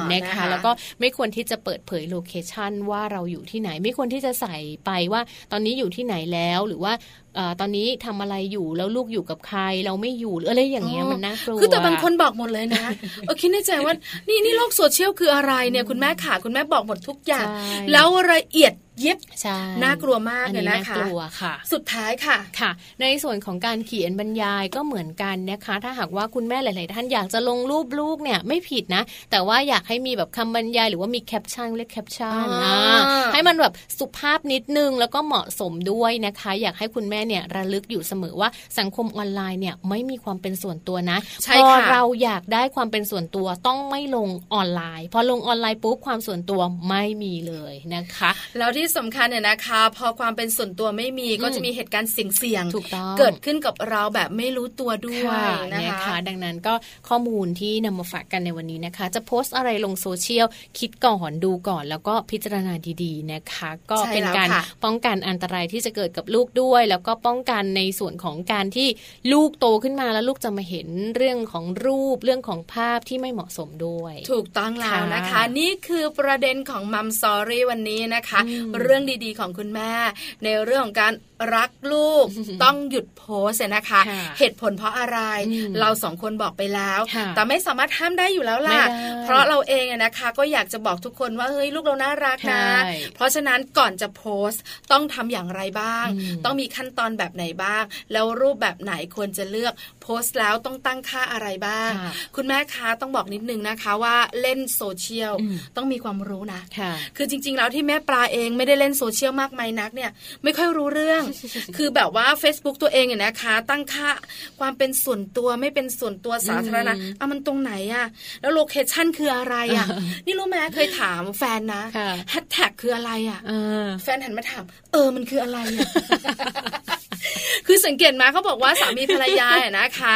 S2: านะคะแล้วก็ไม่ควรที่จะเปิดเผย location ว่าเราอยู่ที่ไหน ไม่ควรที่จะใส่ไปว่าตอนนี้อยู่ที่ไหนแล้วหรือว่าเอ่อตอนนี้ทำอะไรอยู่แล้วลูกอยู่กับใคร เราไม่อยู่หรืออะไรอย่างเงี้ยมันน่ากลัว
S3: คือแต่บางคนบอกหมดเลยนะเออคิดในใจว่านี่นี่โลกโซเชียลคืออะไรเนี่ยคุณแม่ขาคุณแม่บอกหมดทุกอย่าง
S2: ใช่
S3: แล้วละเอียด ยิบ
S2: ใช่
S3: น่ากลัวมาก
S2: อัน
S3: เลย
S2: นี้
S3: นะ
S2: น่า
S3: คะ
S2: กลัวค่ะ
S3: สุดท้ายค่ะ
S2: ค่ะ ในส่วนของการเขียนบรรยายก็เหมือนกันนะคะ ถ้าหากว่าคุณแม่หลาย ๆ ท่านอยากจะลงรูปลูกเนี่ยไม่ผิดนะ แต่ว่าอยากให้มีแบบคำบรรยายหรือว่ามีแคปชั่นเรียกแคปชั่น
S3: อ่า
S2: ให้มันแบบสุภาพนิดนึงแล้วก็เหมาะสมด้วยนะคะ อยากให้คุณแม่เนี่ยระลึกอยู่เสมอว่าสังคมออนไลน์เนี่ยไม่มีความเป็นส่วนตัวนะ
S3: ใช่
S2: พอ
S3: ค่ะ
S2: เราอยากได้ความเป็นส่วนตัวต้องไม่ลงออนไลน์ พอลงออนไลน์ปุ๊บความส่วนตัวไม่มีเลยนะคะ
S3: แล้วที่สำคัญเนี่ยนะคะ พอความเป็นส่วนตัวไม่มีก็จะมีเหตุการณ์เสี่ยงๆ
S2: ถูกต้อง
S3: เกิดขึ้นกับเราแบบไม่รู้ตัวด้วย
S2: ค่ะ
S3: นะ
S2: นะคะ
S3: คะ
S2: ดังนั้นก็ข้อมูลที่นำมาฝากกันในวันนี้นะคะ จะโพสต์อะไรลงโซเชียลคิดก่อนดูก่อน แล้วก็พิจารณาดีๆนะคะ ก็
S3: ใช่
S2: เป็น
S3: แล้ว
S2: การ
S3: ค่ะ
S2: ป้องกันอันตรายที่จะเกิดกับลูกด้วย แล้วก็ป้องกันในส่วนของการที่ลูกโตขึ้นมาแล้วลูกจะมาเห็นเรื่องของรูปเรื่องของภาพที่ไม่เหมาะสมด้วย
S3: ถูกต้องแล้วนะคะ
S2: ค่ะ
S3: นี่คือประเด็นของมัมซอรี่วันนี้นะคะ
S2: อืม
S3: เรื่องดีๆของคุณแม่ ในเรื่องของการรักลูกต้องหยุดโพสต์นะคะ
S2: ค่ะ
S3: เหตุผลเพราะอะไร
S2: อืม
S3: เราสองคนบอกไปแล้ว
S2: ค่ะ
S3: แต่ไม่สามารถห้ามได้อยู่แล้วล่ะ
S2: ไม่ได้
S3: เพราะเราเองอะนะคะ ก็อยากจะบอกทุกคนว่าเฮ้ยลูกเราน่ารักนะ
S2: ใช่
S3: เพราะฉะนั้นก่อนจะโพสต์ต้องทำอย่างไรบ้าง
S2: อืม
S3: ต้องมีขั้นตอนแบบไหนบ้าง แล้วรูปแบบไหนควรจะเลือกโพสต์แล้วต้องตั้งค่าอะไรบ้าง
S2: ค่ะ
S3: คุณแม่คะต้องบอกนิดนึงนะคะว่าเล่นโซเชียล
S2: อืม
S3: ต้องมีความรู้นะ
S2: ค่ะ
S3: คือจริง ๆ แล้วที่แม่ปลาเองไม่ได้เล่นโซเชียลมากมายนักเนี่ยไม่ค่อยรู้เรื่อง คือแบบว่า Facebook ตัวเองเนี่ยนะคะ ตั้งค่าความเป็นส่วนตัวไม่เป็นส่วนตัวสาธารณะ
S2: อืม
S3: อะมันตรงไหนอะแล้ว location คืออะไรอะ
S2: อ่า
S3: นี่รู้ไหมเคยถามแฟนนะ
S2: ค่ะ
S3: แฮชแท็กคืออะไรอะ
S2: เออ
S3: แฟนหันมาถาม เออมันคืออะไรอะคือสังเกตมาเขาบอกว่าสามีภรรยาเนี่ยนะคะ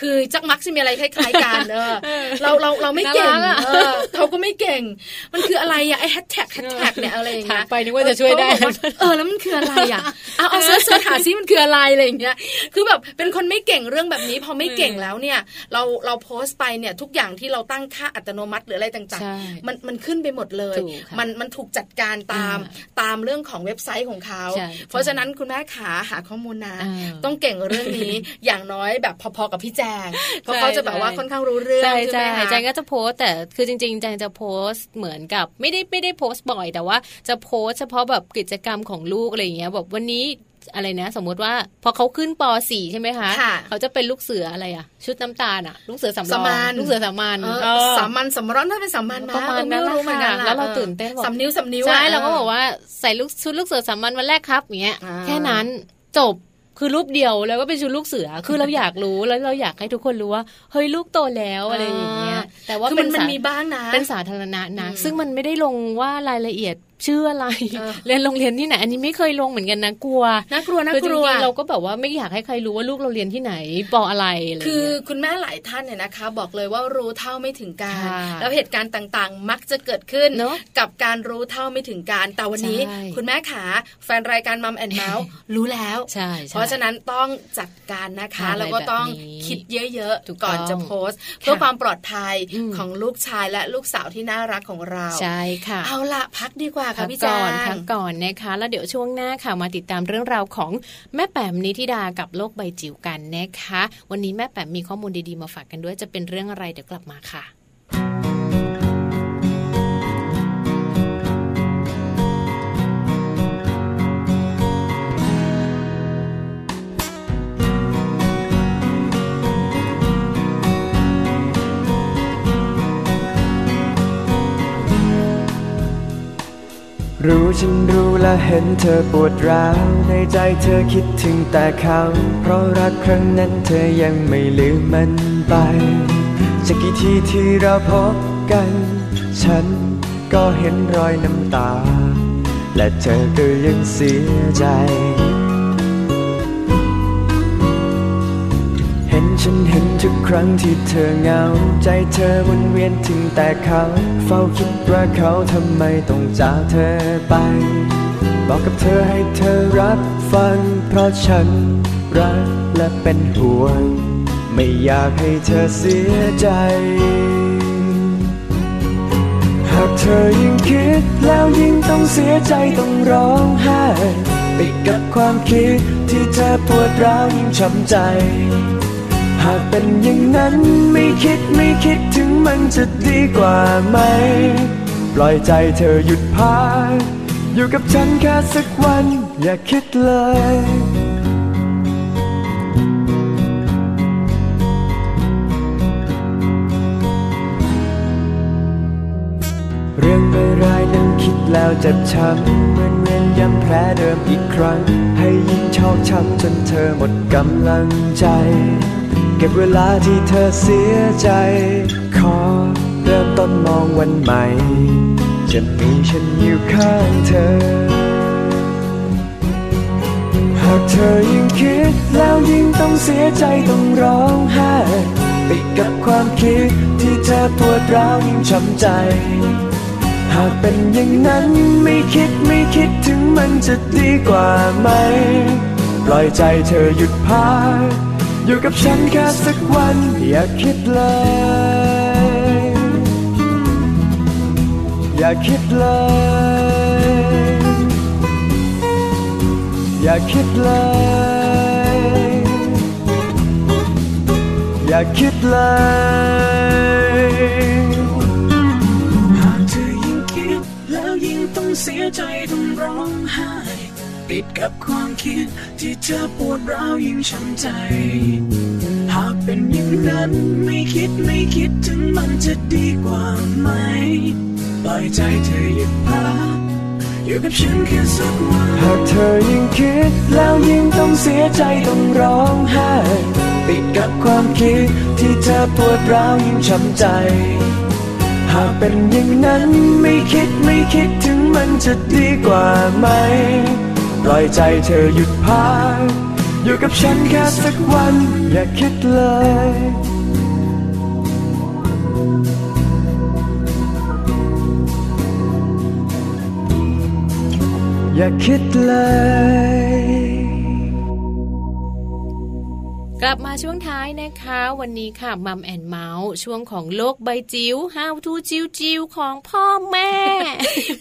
S3: คือจักมักจะมีอะไรคล้ายๆกันเออเราเราเราไม่เก่ง
S2: น่ารักอะ
S3: เออเขาก็ไม่เก่ง มันคืออะไรอะไอแฮชแท็กแฮชแท็กเนี่ยอะไรอย่างเงี้ย
S2: ถามไปนึกว่าจะช่วยได้
S3: เขาบอกาเออแล้วมันคืออะไรอะเอาเอาเสิร์ชเสิร์ชหาซิมันคืออะไรอะไรอย่างเงี้ยคือแบบเป็นคนไม่เก่งเรื่องแบบนี้พอไม่เก่งแล้วเนี่ย เราเราโพสต์ไปเนี่ยทุกอย่างที่เราตั้งค่าอัตโนมัติหรืออะไรต่าง
S2: ใช่
S3: ๆมันมันขึ้นไปหมดเลย
S2: ถูกค่ะ
S3: มันมันถูกจัดการตาม
S2: อ่า
S3: ตามเรื่องของเว็บไซต์ของเขา
S2: ใช่
S3: เพราะฉะนั้นคุณแม่ขาหาข้อมูลนะ
S2: อ่า
S3: ต้องเก่งเรื่องนี้อย่างน้อยแบบพอๆกับพี่แจงเพราะ
S2: ใช่
S3: เขาจะแบบว่า
S2: ใช่
S3: ค่อนข้างรู้เรื่อง
S2: ใช่
S3: ใช่
S2: ใช่
S3: ไหมคะ
S2: แจงก็จะโพสต์แต่คือจริง ๆ แจงจะโพสต์เหมือนกับไม่ได้ไม่ได้โพสต์บ่อย แต่ว่าจะโพสต์เฉพาะแบบกิจกรรมของลูกอะไรอย่างเงี้ยแบบวันนี้อะไรนะ สมมติว่าพอเขาขึ้นป .4 ใช่ไหมคะ
S3: ค่ะ
S2: เขาจะเป็นลูกเสืออะไรอะชุดน้ำตาลอะลูกเสือสำร
S3: สา
S2: อง
S3: มัญ
S2: ลูกเสือสามัญ
S3: เออ
S2: เออ
S3: สามัญสำร้อนน่าเป็นสามัญนะ
S2: ประมาณ
S3: เออ
S2: นั้น
S3: ไม่รู้
S2: แหละ
S3: เหมือนกัน
S2: ค่ะแล้วเราตื่นเต้นบอก
S3: สำนิ้วสำนิ้ว
S2: ใช่
S3: อะ
S2: เราก็บอกว่าใส่ลูกชุดลูกเสือสามัญวันแรกครับอย่างเงี้ย
S3: อ่า
S2: แค่นั้นจบ คือรูปเดียวแล้วก็เป็นชุดลูกเสือ คือเราอยากรู้แล้วเราอยากให้ทุกคนรู้ว่าเฮ้ยลูกโตแล้วอะไรอย่างเงี้ยแต่ว่า
S3: คือ
S2: เป็
S3: มันนมัน
S2: สา
S3: มีบ้างนะ
S2: เป็นสาธารณะนะ
S3: อืม
S2: ซึ่งมันไม่ได้ลงว่ารายละเอียด ชื่ออะไร
S3: เออ
S2: เรียนโรงเรียนที่ไหนอันนี้ไม่เคยลงเหมือนกันนะกลัว
S3: น่ากลัวน่า
S2: คือกจ
S3: ลัว
S2: ริงๆเราก็แบบว่าไม่อยากให้ใครรู้ว่าลูกเราเรียนที่ไหนปออะไรอะไร
S3: คือ
S2: เงี้ย
S3: คุณแม่หลายท่านเนี่ยนะคะ บอกเลยว่ารู้เท่าไม่ถึงการ
S2: ค่ะ
S3: แล้วเหตุการณ์ต่างๆ มักจะเกิดขึ้น
S2: เนอะ
S3: กับการรู้เท่าไม่ถึงการแต่วันนี้
S2: ใช่
S3: คุณแม่ขาแฟนรายการมัมแอนเมาส์รู้แล้ว
S2: ใช่ใช่
S3: เพราะฉะนั้นต้องจัดการนะคะ
S2: อะไร
S3: แล้วก็ต้อง
S2: แบบนี้
S3: คิดเยอะ
S2: ถูก
S3: ๆก่อน
S2: ต้อง
S3: จะโพสต์ เพื่อความปลอดภัย
S2: อืม
S3: ของลูกชายและลูกสาวที่น่ารักของเรา
S2: ใช่ค่ะ
S3: เอาละพักดีกว่าค่ะ
S2: พัก
S3: พี่
S2: ก่
S3: แจา
S2: อน
S3: ง
S2: พักก่อนนะคะ แล้วเดี๋ยวช่วงหน้าค่ะมาติดตามเรื่องราวของแม่แป๋มนิธิดากับโลกใบจิ๋วกันนะคะ วันนี้แม่แป๋มมีข้อมูลดีๆมาฝากกันด้วยจะเป็นเรื่องอะไรเดี๋ยวกลับมาค่ะ
S1: รู้ฉันรู้และเห็นเธอปวดร้าวในใจเธอคิดถึงแต่เขา เพราะรักครั้งนั้นเธอยังไม่ลืมมันไปจะกี่ทีที่เราพบกัน ฉันก็เห็นรอยน้ำตา และเธอก็ยังเสียใจ ครั้งที่เธอเหงา ใจเธอวนเวียนถึงแต่เขา เฝ้าคิดว่าเขาทำไมต้องจากเธอไป บอกกับเธอให้เธอรับฟัง เพราะฉันรักและเป็นห่วง ไม่อยากให้เธอเสียใจ หากเธอยิ่งคิดแล้วยิ่งต้องเสียใจต้องร้องไห้ไปกับความคิดที่เธอปวดร้าวยิ่งช้ำใจ หากเป็นอย่างนั้นไม่คิดไม่คิดถึงมันจะดีกว่าไหม ปล่อยใจเธอหยุดพักอยู่กับฉันแค่สักวัน อย่าคิดเลยเรื่องไม่ร้ายนั้นคิดแล้วเจ็บช้ำเหมือนเวียนย้ำแผลเดิมอีกครั้ง ให้ยิ่งชอกช้ำจนเธอหมดกำลังใจ ก็บเวลาที่เธอเสียใจ ขอเริ่มต้นมองวันใหม่ จะมีฉันอยู่ข้างเธอ หากเธอยิ่งคิดแล้วยิ่งต้องเสียใจต้องร้องไห้ไปกับความคิดที่เธอปวดร้าวยิ่งช้ำใจ หากเป็นอย่างนั้นไม่คิดไม่คิดถึงมันจะดีกว่าไหม ปล่อยใจเธอหยุดพัก อยู่กับฉันแค่สักวันอย่าคิดเลย อย่าคิดเลย อย่าคิดเลย อย่าคิดเลย
S7: หากเธอยิ่งคิดแล้วยิ่งต้องเสียใจ ติดกับความคิด ที่เธอปวดร้าวยิ่งช้ำใจ หากเป็นอย่างนั้นไม่คิดไม่คิดถึงมันจะดีกว่าไหม ปล่อยใจเธอหยุดพักอยู่กับฉันแค่สักวัน
S1: หากเธอยิ่งคิดแล้วยิ่งต้องเสียใจต้องร้องไห้ติดกับความคิดที่เธอปวดร้าวยิ่งช้ำใจ หากเป็นอย่างนั้นไม่คิดไม่คิดถึงมันจะดีกว่าไหม ปล่อยใจเธอหยุดพักอยู่กับฉันแค่สักวัน อย่าคิดเลย อย่าคิดเลย
S2: กลับมาช่วงท้ายนะคะ วันนี้ค่ะมัมแอนเมาส์ช่วงของโลกใบจิ๋ว How to จิ๋วจิ๋วของพ่อแม่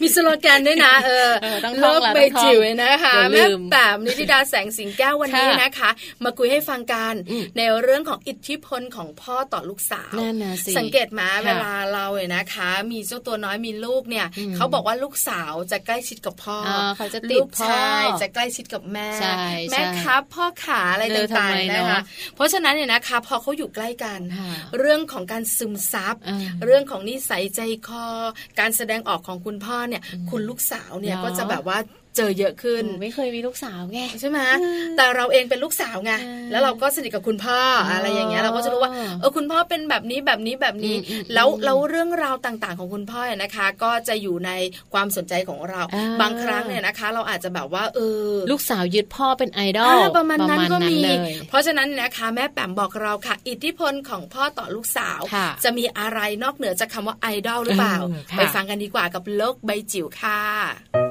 S3: มีสโลแกนด้วยนะเออ
S2: เออต้องท่
S3: โล
S2: อง
S3: ก
S2: ละ
S3: ใบ
S2: ต้องท่อง
S3: จิ๋วเลยนะคะ
S2: อย่าลื
S3: แม่
S2: ม
S3: แป๋มนิติดาแสงสิงแก้ววันนี้
S2: ค่ะ
S3: นะคะ มาคุยให้ฟังกัน
S2: อืม
S3: ในเรื่องของอิทธิพลของพ่อต่อลูกสาว
S2: นั่นน่ะสิ
S3: สังเกตไหมา
S2: ค่ะ
S3: เวลาเราเนี่ยนะคะ มีเจ้าตัวน้อยมีลูกเนี่ย
S2: อืม
S3: เขาบอกว่าลูกสาวจะใกล้ชิดกับพ่ออา
S2: เขาจะติด
S3: ลูก
S2: พ่อ
S3: ชายจะใกล้ชิดกับแม่
S2: ใช่
S3: แม่
S2: ใช่
S3: ครับพ่อขาอะไร
S2: เออ
S3: ต่าง
S2: ทำไม
S3: ๆ
S2: เน
S3: นะ
S2: อะ
S3: คะเพราะฉะนั้นเนี่ยนะคะพอเขาอยู่ใกล้กัน
S2: ค่ะ
S3: เรื่องของการซึมซับ
S2: อ่า
S3: เรื่องของนิสัยใจคอ การแสดงออกของคุณพ่อเนี่ย คุณลูกสาวเนี่ย
S2: เนอะ
S3: ก็จะแบบว่า เจอเยอะขึ้น
S2: หนูไม่เคยมีลูกสาวไง
S3: ใช่ไหมแต่เราเองเป็นลูกสาวไง
S2: เออ
S3: แล้วเราก็สนิทกับคุณพ่อ
S2: อ๋ออ
S3: อะไรอย่างเงี้ยเราก็จะรู้ว่าเออคุณพ่อเป็นแบบนี้แบบนี้แบบนี้
S2: อืมอืม
S3: แล้ว
S2: อืม
S3: แล้วเรื่องราวต่างๆ ของคุณพ่อเนี่ยนะคะ ก็จะอยู่ในความสนใจของเรา
S2: อ่า
S3: บางครั้งเนี่ยนะคะ เราอาจจะแบบว่าเออ
S2: ลูกสาวยึดพ่อเป็นไอดอล
S3: อ่าประมาณนั้นก็มี
S2: เลย
S3: เพราะฉะนั้นนะคะแม่แปมบอกเราค่ะ อิทธิพลของพ่อต่อลูกสาว
S2: ค่ะ
S3: จะมีอะไรนอกเหนือจากคำว่าไอดอลหรือเปล่า
S2: เออค่ะ
S3: ไปฟังกันดีกว่ากับโลกใบจิ๋วค่ะ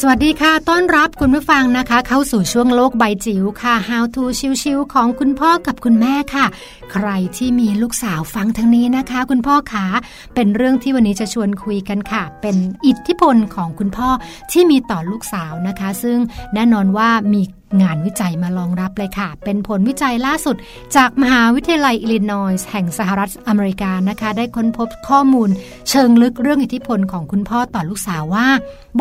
S8: สวัสดีค่ะ ต้อนรับคุณผู้ฟังนะคะ เข้าสู่ช่วงโลกใบจิ๋วค่ะ How to ชิวๆของคุณพ่อกับคุณแม่ค่ะ ใครที่มีลูกสาวฟังทางนี้นะคะ คุณพ่อขาเป็นเรื่องที่วันนี้จะชวนคุยกันค่ะ เป็นอิทธิพลของคุณพ่อที่มีต่อลูกสาวนะคะ ซึ่งแน่นอนว่ามีงานวิจัยมารองรับเลยค่ะ เป็นผลวิจัยล่าสุด จากมหาวิทยาลัยอิลลินอยส์แห่งสหรัฐอเมริกานะคะ ได้ค้นพบข้อมูล เชิงลึกเรื่องอิทธิพลของคุณพ่อต่อลูกสาวว่า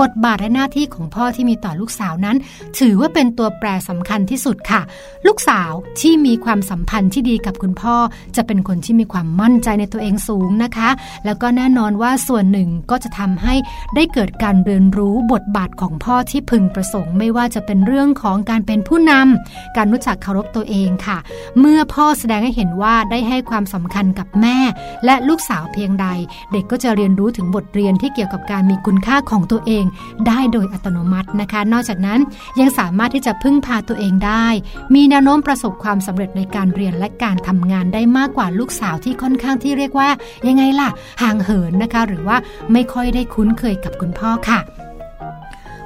S8: บทบาทและหน้าที่ของพ่อที่มีต่อลูกสาวนั้น ถือว่าเป็นตัวแปรสำคัญที่สุดค่ะ ลูกสาวที่มีความสัมพันธ์ที่ดีกับคุณพ่อ จะเป็นคนที่มีความมั่นใจในตัวเองสูงนะคะ แล้วก็แน่นอนว่าส่วนหนึ่งก็จะทำให้ได้เกิดการเรียนรู้บทบาทของพ่อที่พึงประสงค์ ไม่ว่าจะเป็นเรื่องของการเป็นผู้นำการรู้จักเคารพตัวเองค่ะ เมื่อพ่อแสดงให้เห็นว่าได้ให้ความสำคัญกับแม่ และลูกสาวเพียงใด เด็กก็จะเรียนรู้ถึงบทเรียนที่เกี่ยวกับการมีคุณค่าของตัวเองได้โดยอัตโนมัตินะคะ นอกจากนั้นยังสามารถที่จะพึ่งพาตัวเองได้ มีแนวโน้มประสบความสำเร็จในการเรียนและการทำงานได้มากกว่าลูกสาวที่ค่อนข้างที่เรียกว่ายังไงล่ะห่างเหินนะคะ หรือว่าไม่ค่อยได้คุ้นเคยกับคุณพ่อค่ะ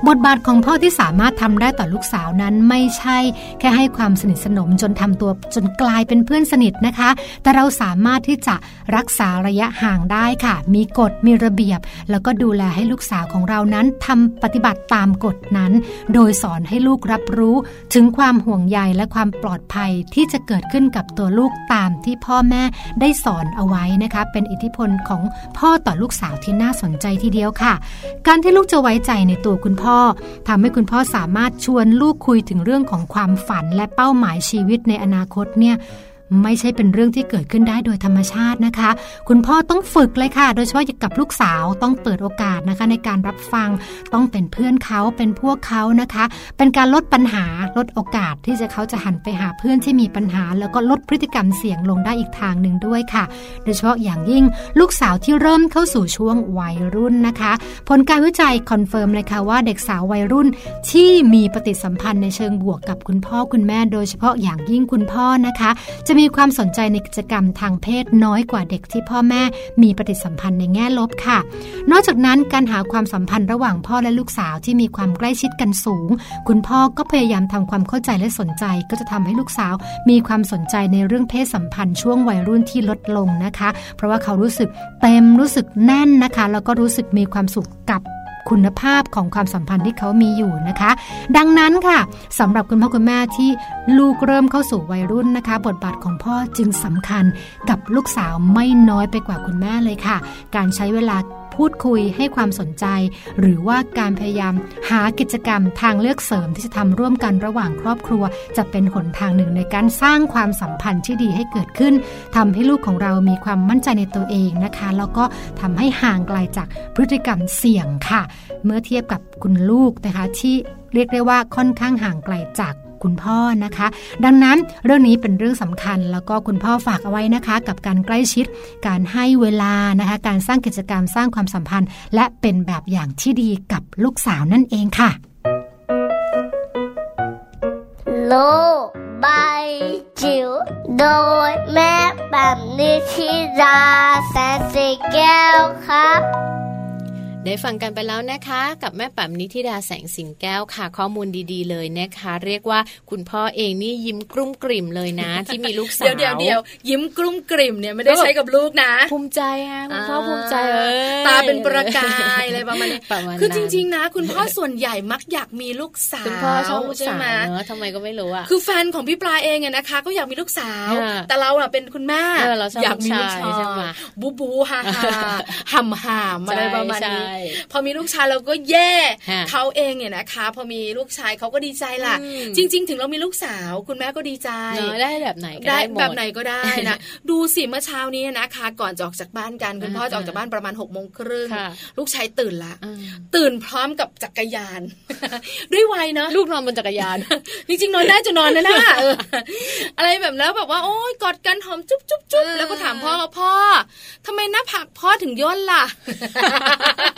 S8: บทบาทของพ่อที่สามารถทำได้ต่อลูกสาวนั้นไม่ใช่แค่ให้ความสนิทสนมจนทำตัวจนกลายเป็นเพื่อนสนิทนะคะ แต่เราสามารถที่จะรักษาระยะห่างได้ค่ะ มีกฎมีระเบียบ แล้วก็ดูแลให้ลูกสาวของเรานั้นทำปฏิบัติตามกฎนั้น โดยสอนให้ลูกรับรู้ ถึงความห่วงใยและความปลอดภัยที่จะเกิดขึ้นกับตัวลูกตามที่พ่อแม่ได้สอนเอาไว้นะคะ เป็นอิทธิพลของพ่อต่อลูกสาวที่น่าสนใจทีเดียวค่ะ การที่ลูกจะไว้ใจในตัวคุณพ่อพ่อทำให้คุณพ่อสามารถชวนลูกคุยถึงเรื่องของความฝันและเป้าหมายชีวิตในอนาคตเนี่ย ไม่ใช่เป็นเรื่องที่เกิดขึ้นได้โดยธรรมชาตินะคะ คุณพ่อต้องฝึกเลยค่ะ โดยเฉพาะกับลูกสาวต้องเปิดโอกาสนะคะ ในการรับฟังต้องเป็นเพื่อนเขาเป็นพวกเขานะคะ เป็นการลดปัญหาลดโอกาสที่จะเขาจะหันไปหาเพื่อนที่มีปัญหา แล้วก็ลดพฤติกรรมเสี่ยงลงได้อีกทางหนึ่งด้วยค่ะ โดยเฉพาะอย่างยิ่งลูกสาวที่เริ่มเข้าสู่ช่วงวัยรุ่นนะคะ ผลการวิจัย confirm เลยค่ะว่าเด็กสาววัยรุ่นที่มีปฏิสัมพันธ์ในเชิงบวกกับคุณพ่อคุณแม่ โดยเฉพาะอย่างยิ่งคุณพ่อนะคะ จะมีความสนใจในกิจกรรมทางเพศน้อยกว่าเด็กที่พ่อแม่มีปฏิสัมพันธ์ในแง่ลบค่ะ นอกจากนั้นการหาความสัมพันธ์ระหว่างพ่อและลูกสาวที่มีความใกล้ชิดกันสูง คุณพ่อก็พยายามทำความเข้าใจและสนใจ ก็จะทำให้ลูกสาว มีความสนใจในเรื่องเพศสัมพันธ์ช่วงวัยรุ่นที่ลดลงนะคะ เพราะว่าเขารู้สึกเต็มรู้สึกแน่นนะคะ แล้วก็รู้สึกมีความสุขกับ คุณภาพของความสัมพันธ์ที่เขามีอยู่นะคะ ดังนั้นค่ะสำหรับคุณพ่อคุณแม่ที่ลูกเริ่มเข้าสู่วัยรุ่นนะคะ บทบาทของพ่อจึงสำคัญกับลูกสาวไม่น้อยไปกว่าคุณแม่เลยค่ะ การใช้เวลา พูดคุยให้ความสนใจ หรือว่าการพยายามหากิจกรรมทางเลือกเสริมที่จะทำร่วมกันระหว่างครอบครัว จะเป็นหนทางหนึ่งในการสร้างความสัมพันธ์ที่ดีให้เกิดขึ้นทำให้ลูกของเรามีความมั่นใจในตัวเองนะคะ แล้วก็ทำให้ห่างไกลจากพฤติกรรมเสี่ยงค่ะ เมื่อเทียบกับคุณลูกนะคะที่เรียกได้ว่าค่อนข้างห่างไกลจาก คุณพ่อนะคะ ดังนั้นเรื่องนี้เป็นเรื่องสำคัญแล้วก็คุณพ่อฝากเอาไว้นะคะ กับการใกล้ชิด การให้เวลานะคะ การสร้างกิจกรรมสร้างความสัมพันธ์ และเป็นแบบอย่างที่ดีกับลูกสาวนั่นเองค่ะ
S9: โลกใบจิ๋วโดยแม่แบบนิชิราแสนสีแก้วครับ
S2: ได้ฟังกันไปแล้วนะคะ กับแม่ป๋มนิธิดาแสงสิงแก้วค่ะ ข้อมูลดีๆเลยนะคะ เรียกว่าคุณพ่อเองนี่ยิ้มกลุ้มกลิ่มเลยนะ ที่มีลูกสาว
S3: เดี๋ยวเดี๋ยวเดี๋ยวยิ้มกลุ้มกลิ่มเนี่ยไม่ได้ใช้กับลูกนะ
S2: ภูมิใจอะคุณพ่อภูมิใจเออ
S3: ตาเป็นประกายอะไรประมาณนี้
S2: ประมาณ
S3: คือจริง
S2: นั้น
S3: ๆนะ คุณพ่อส่วนใหญ่มักอยากมีลูกสาว
S2: คุณพ่อชอบลูก
S3: ใช่
S2: สาว
S3: ไหม
S2: เนอะทำไมก็ไม่รู้อะ
S3: คือแฟนของพี่ปลาเองอะนะคะ ก็อยากมีลูกสาว
S2: ค่ะ
S3: แต่เราอะเป็นคุณแม่
S2: เออเราชอบ
S3: อยากมีลูก
S2: ลูก
S3: ชา
S2: ชาย
S3: ย
S2: ใช่ไหม
S3: บูบูฮ่าฮ่าห่ำห่ามอะไรประมาณนี้
S2: ใช่
S3: พอมีลูกชายเราก็แย่
S2: ฮะ
S3: เขาเองเนี่ยนะคะ พอมีลูกชายเขาก็ดีใจล่ะ
S2: อืม
S3: จริง ๆ ถึงเรามีลูกสาว คุณแม่ก็ดีใจ
S2: เนอะได้แบบไหนก็
S3: ได้
S2: ได้หมด
S3: แบบไหนก็ได้นะดูสิเมื่อเช้านี้นะคะ ก่อนจะออกจากบ้านกันคุณพ่อจะออกจากบ้านประมาณหกโมงครึ่ง
S2: ค่ะ
S3: ลูกชายตื่นละ
S2: อ่า
S3: ตื่นพร้อมกับจักรยาน ด้วยวัยเนาะ
S2: ลูกนอนบนจักรยาน
S3: จริงๆนอนได้จะนอนนะนะเอออะไรแบบแล้วแบบว่าโอ๊ยกอดกันหอมจุ๊บจุ๊บจุ๊บ
S2: เออ
S3: แล้วก็ถามพ่อว่าพ่อทำไมหน้าผากพ่อถึงย่นล่ะ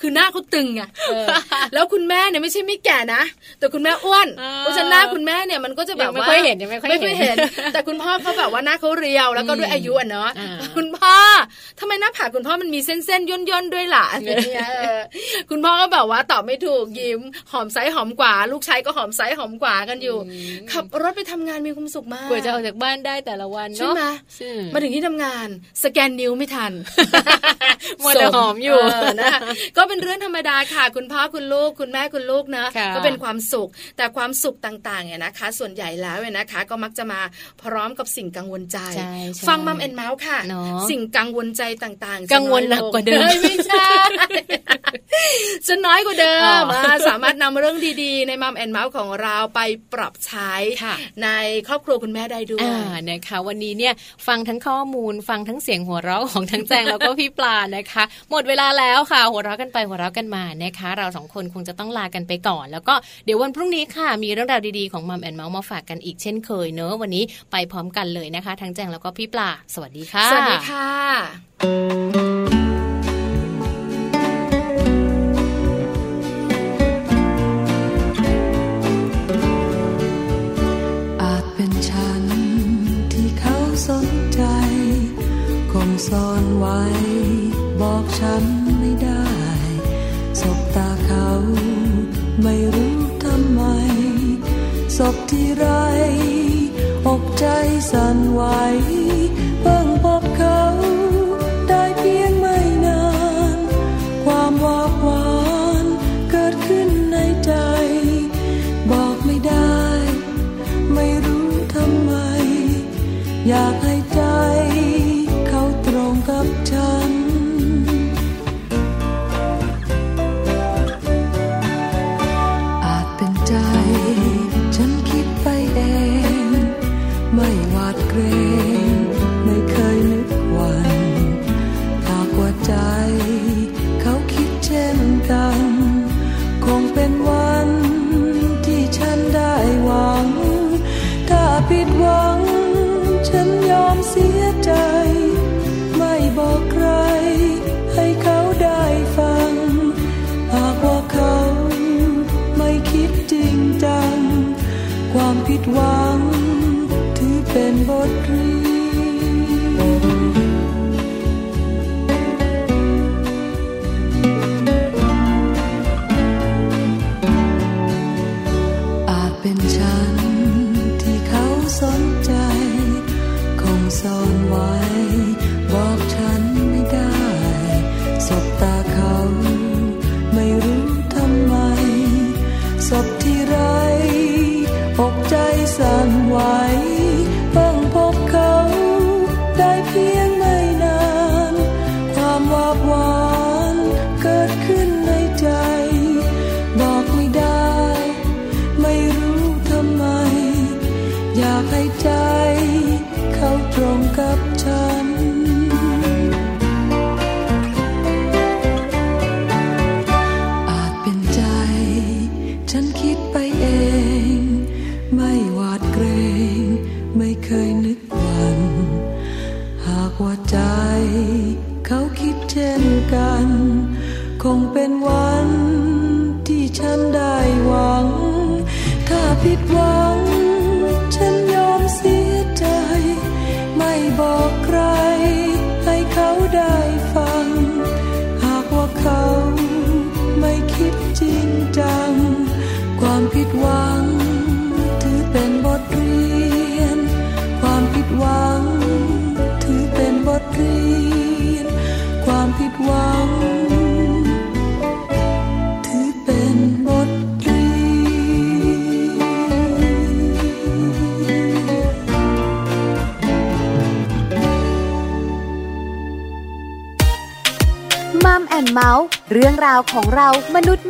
S3: คือหน้าเขาตึงอะแล้วคุณแม่เนี่ยไม่ใช่ไม่แก่นะ แต่คุณแม่อ้วน
S2: เออ
S3: เพราะฉะนั้นหน้าคุณแม่เนี่ยมันก็จะแบบ
S2: ยังไม่
S3: ว่า
S2: ค่อยเห็นยังไม่ค่อยเห็น
S3: เห็น แต่คุณพ่อเขาแบบว่าหน้าเขาเรียว แล้วก็ด้วยอายุอะเนาะ
S2: อ่า
S3: คุณพ่อทำไมหน้าผากคุณพ่อมันมีเส้นเส้นๆย่นย่นๆด้วยล่ะอะไรอย่างเงี้ยเออคุณพ่อก็แบบว่าตอบไม่ถูกยิ้มหอมซ้ายหอมขวา ลูกชายก็หอมซ้ายหอมขวากันอยู่ ขับรถไปทำงานมีความสุขมาก
S2: กว่าจะออกจากบ้านได้แต่ละวัน
S3: ใช่
S2: เนาะ
S3: ไหม
S2: ใช่
S3: มาถึงที่ทำงานสแกนนิ้วไม่ทัน
S2: มัวแต่หอมอยู่
S3: เนะคะก็เป็นเรื่องธรรมดาค่ะ คุณพ่อคุณลูก คุณแม่คุณลูกเนอะ
S2: ค่ะ
S3: ก็เป็นความสุข แต่ความสุขต่างๆเนี่ยนะคะ ส่วนใหญ่แล้วเนี่ยนะคะ ก็มักจะมาพร้อมกับสิ่งกังวลใจ
S2: ใช่ใช่
S3: ฟังมัมแอนเมาส์ค่ะ
S2: เนอะ
S3: สิ่งกังวลใจต่างๆจะ
S2: กังวลหนักกว่าเดิม
S3: น้อยลงไม่ใช่จะน้อยกว่าเดิ
S2: อ๋
S3: ม
S2: อ
S3: อ่าสามารถนำเรื่องดีๆ ในมัมแอนเมาส์ของเราไปปรับใช้
S2: ค่ะ
S3: ในครอบครัวคุณแม่ได้ด้วย
S2: อ่านะคะ วันนี้เนี่ยฟังทั้งข้อมูล ฟังทั้งเสียงหัวเราะของทั้งแจงแล้วก็พี่ปลานะคะ หมดเวลาแล้วค่ะหัวเราะกันไปหัวเราะกันมานะคะ เราสองคนคงจะต้องลากันไปก่อน แล้วก็เดี๋ยววันพรุ่งนี้ค่ะมีเรื่องราวดีๆของมัมแอนเมาส์มาฝากกันอีกเช่นเคยเนอะวันนี้ไปพร้อมกันเลยนะคะ ทั้งแจงแล้วก็พี่ปลาสวัสดีค่ะ
S3: สวัสดีค่ะ
S10: อาจเป็นฉันที่เขาสนใจ คงซ่อนไว้ บอกฉัน ศพที่ไรอกใจสั่นไหว ซ่อนไว้ ของเรามนุ
S11: ษย์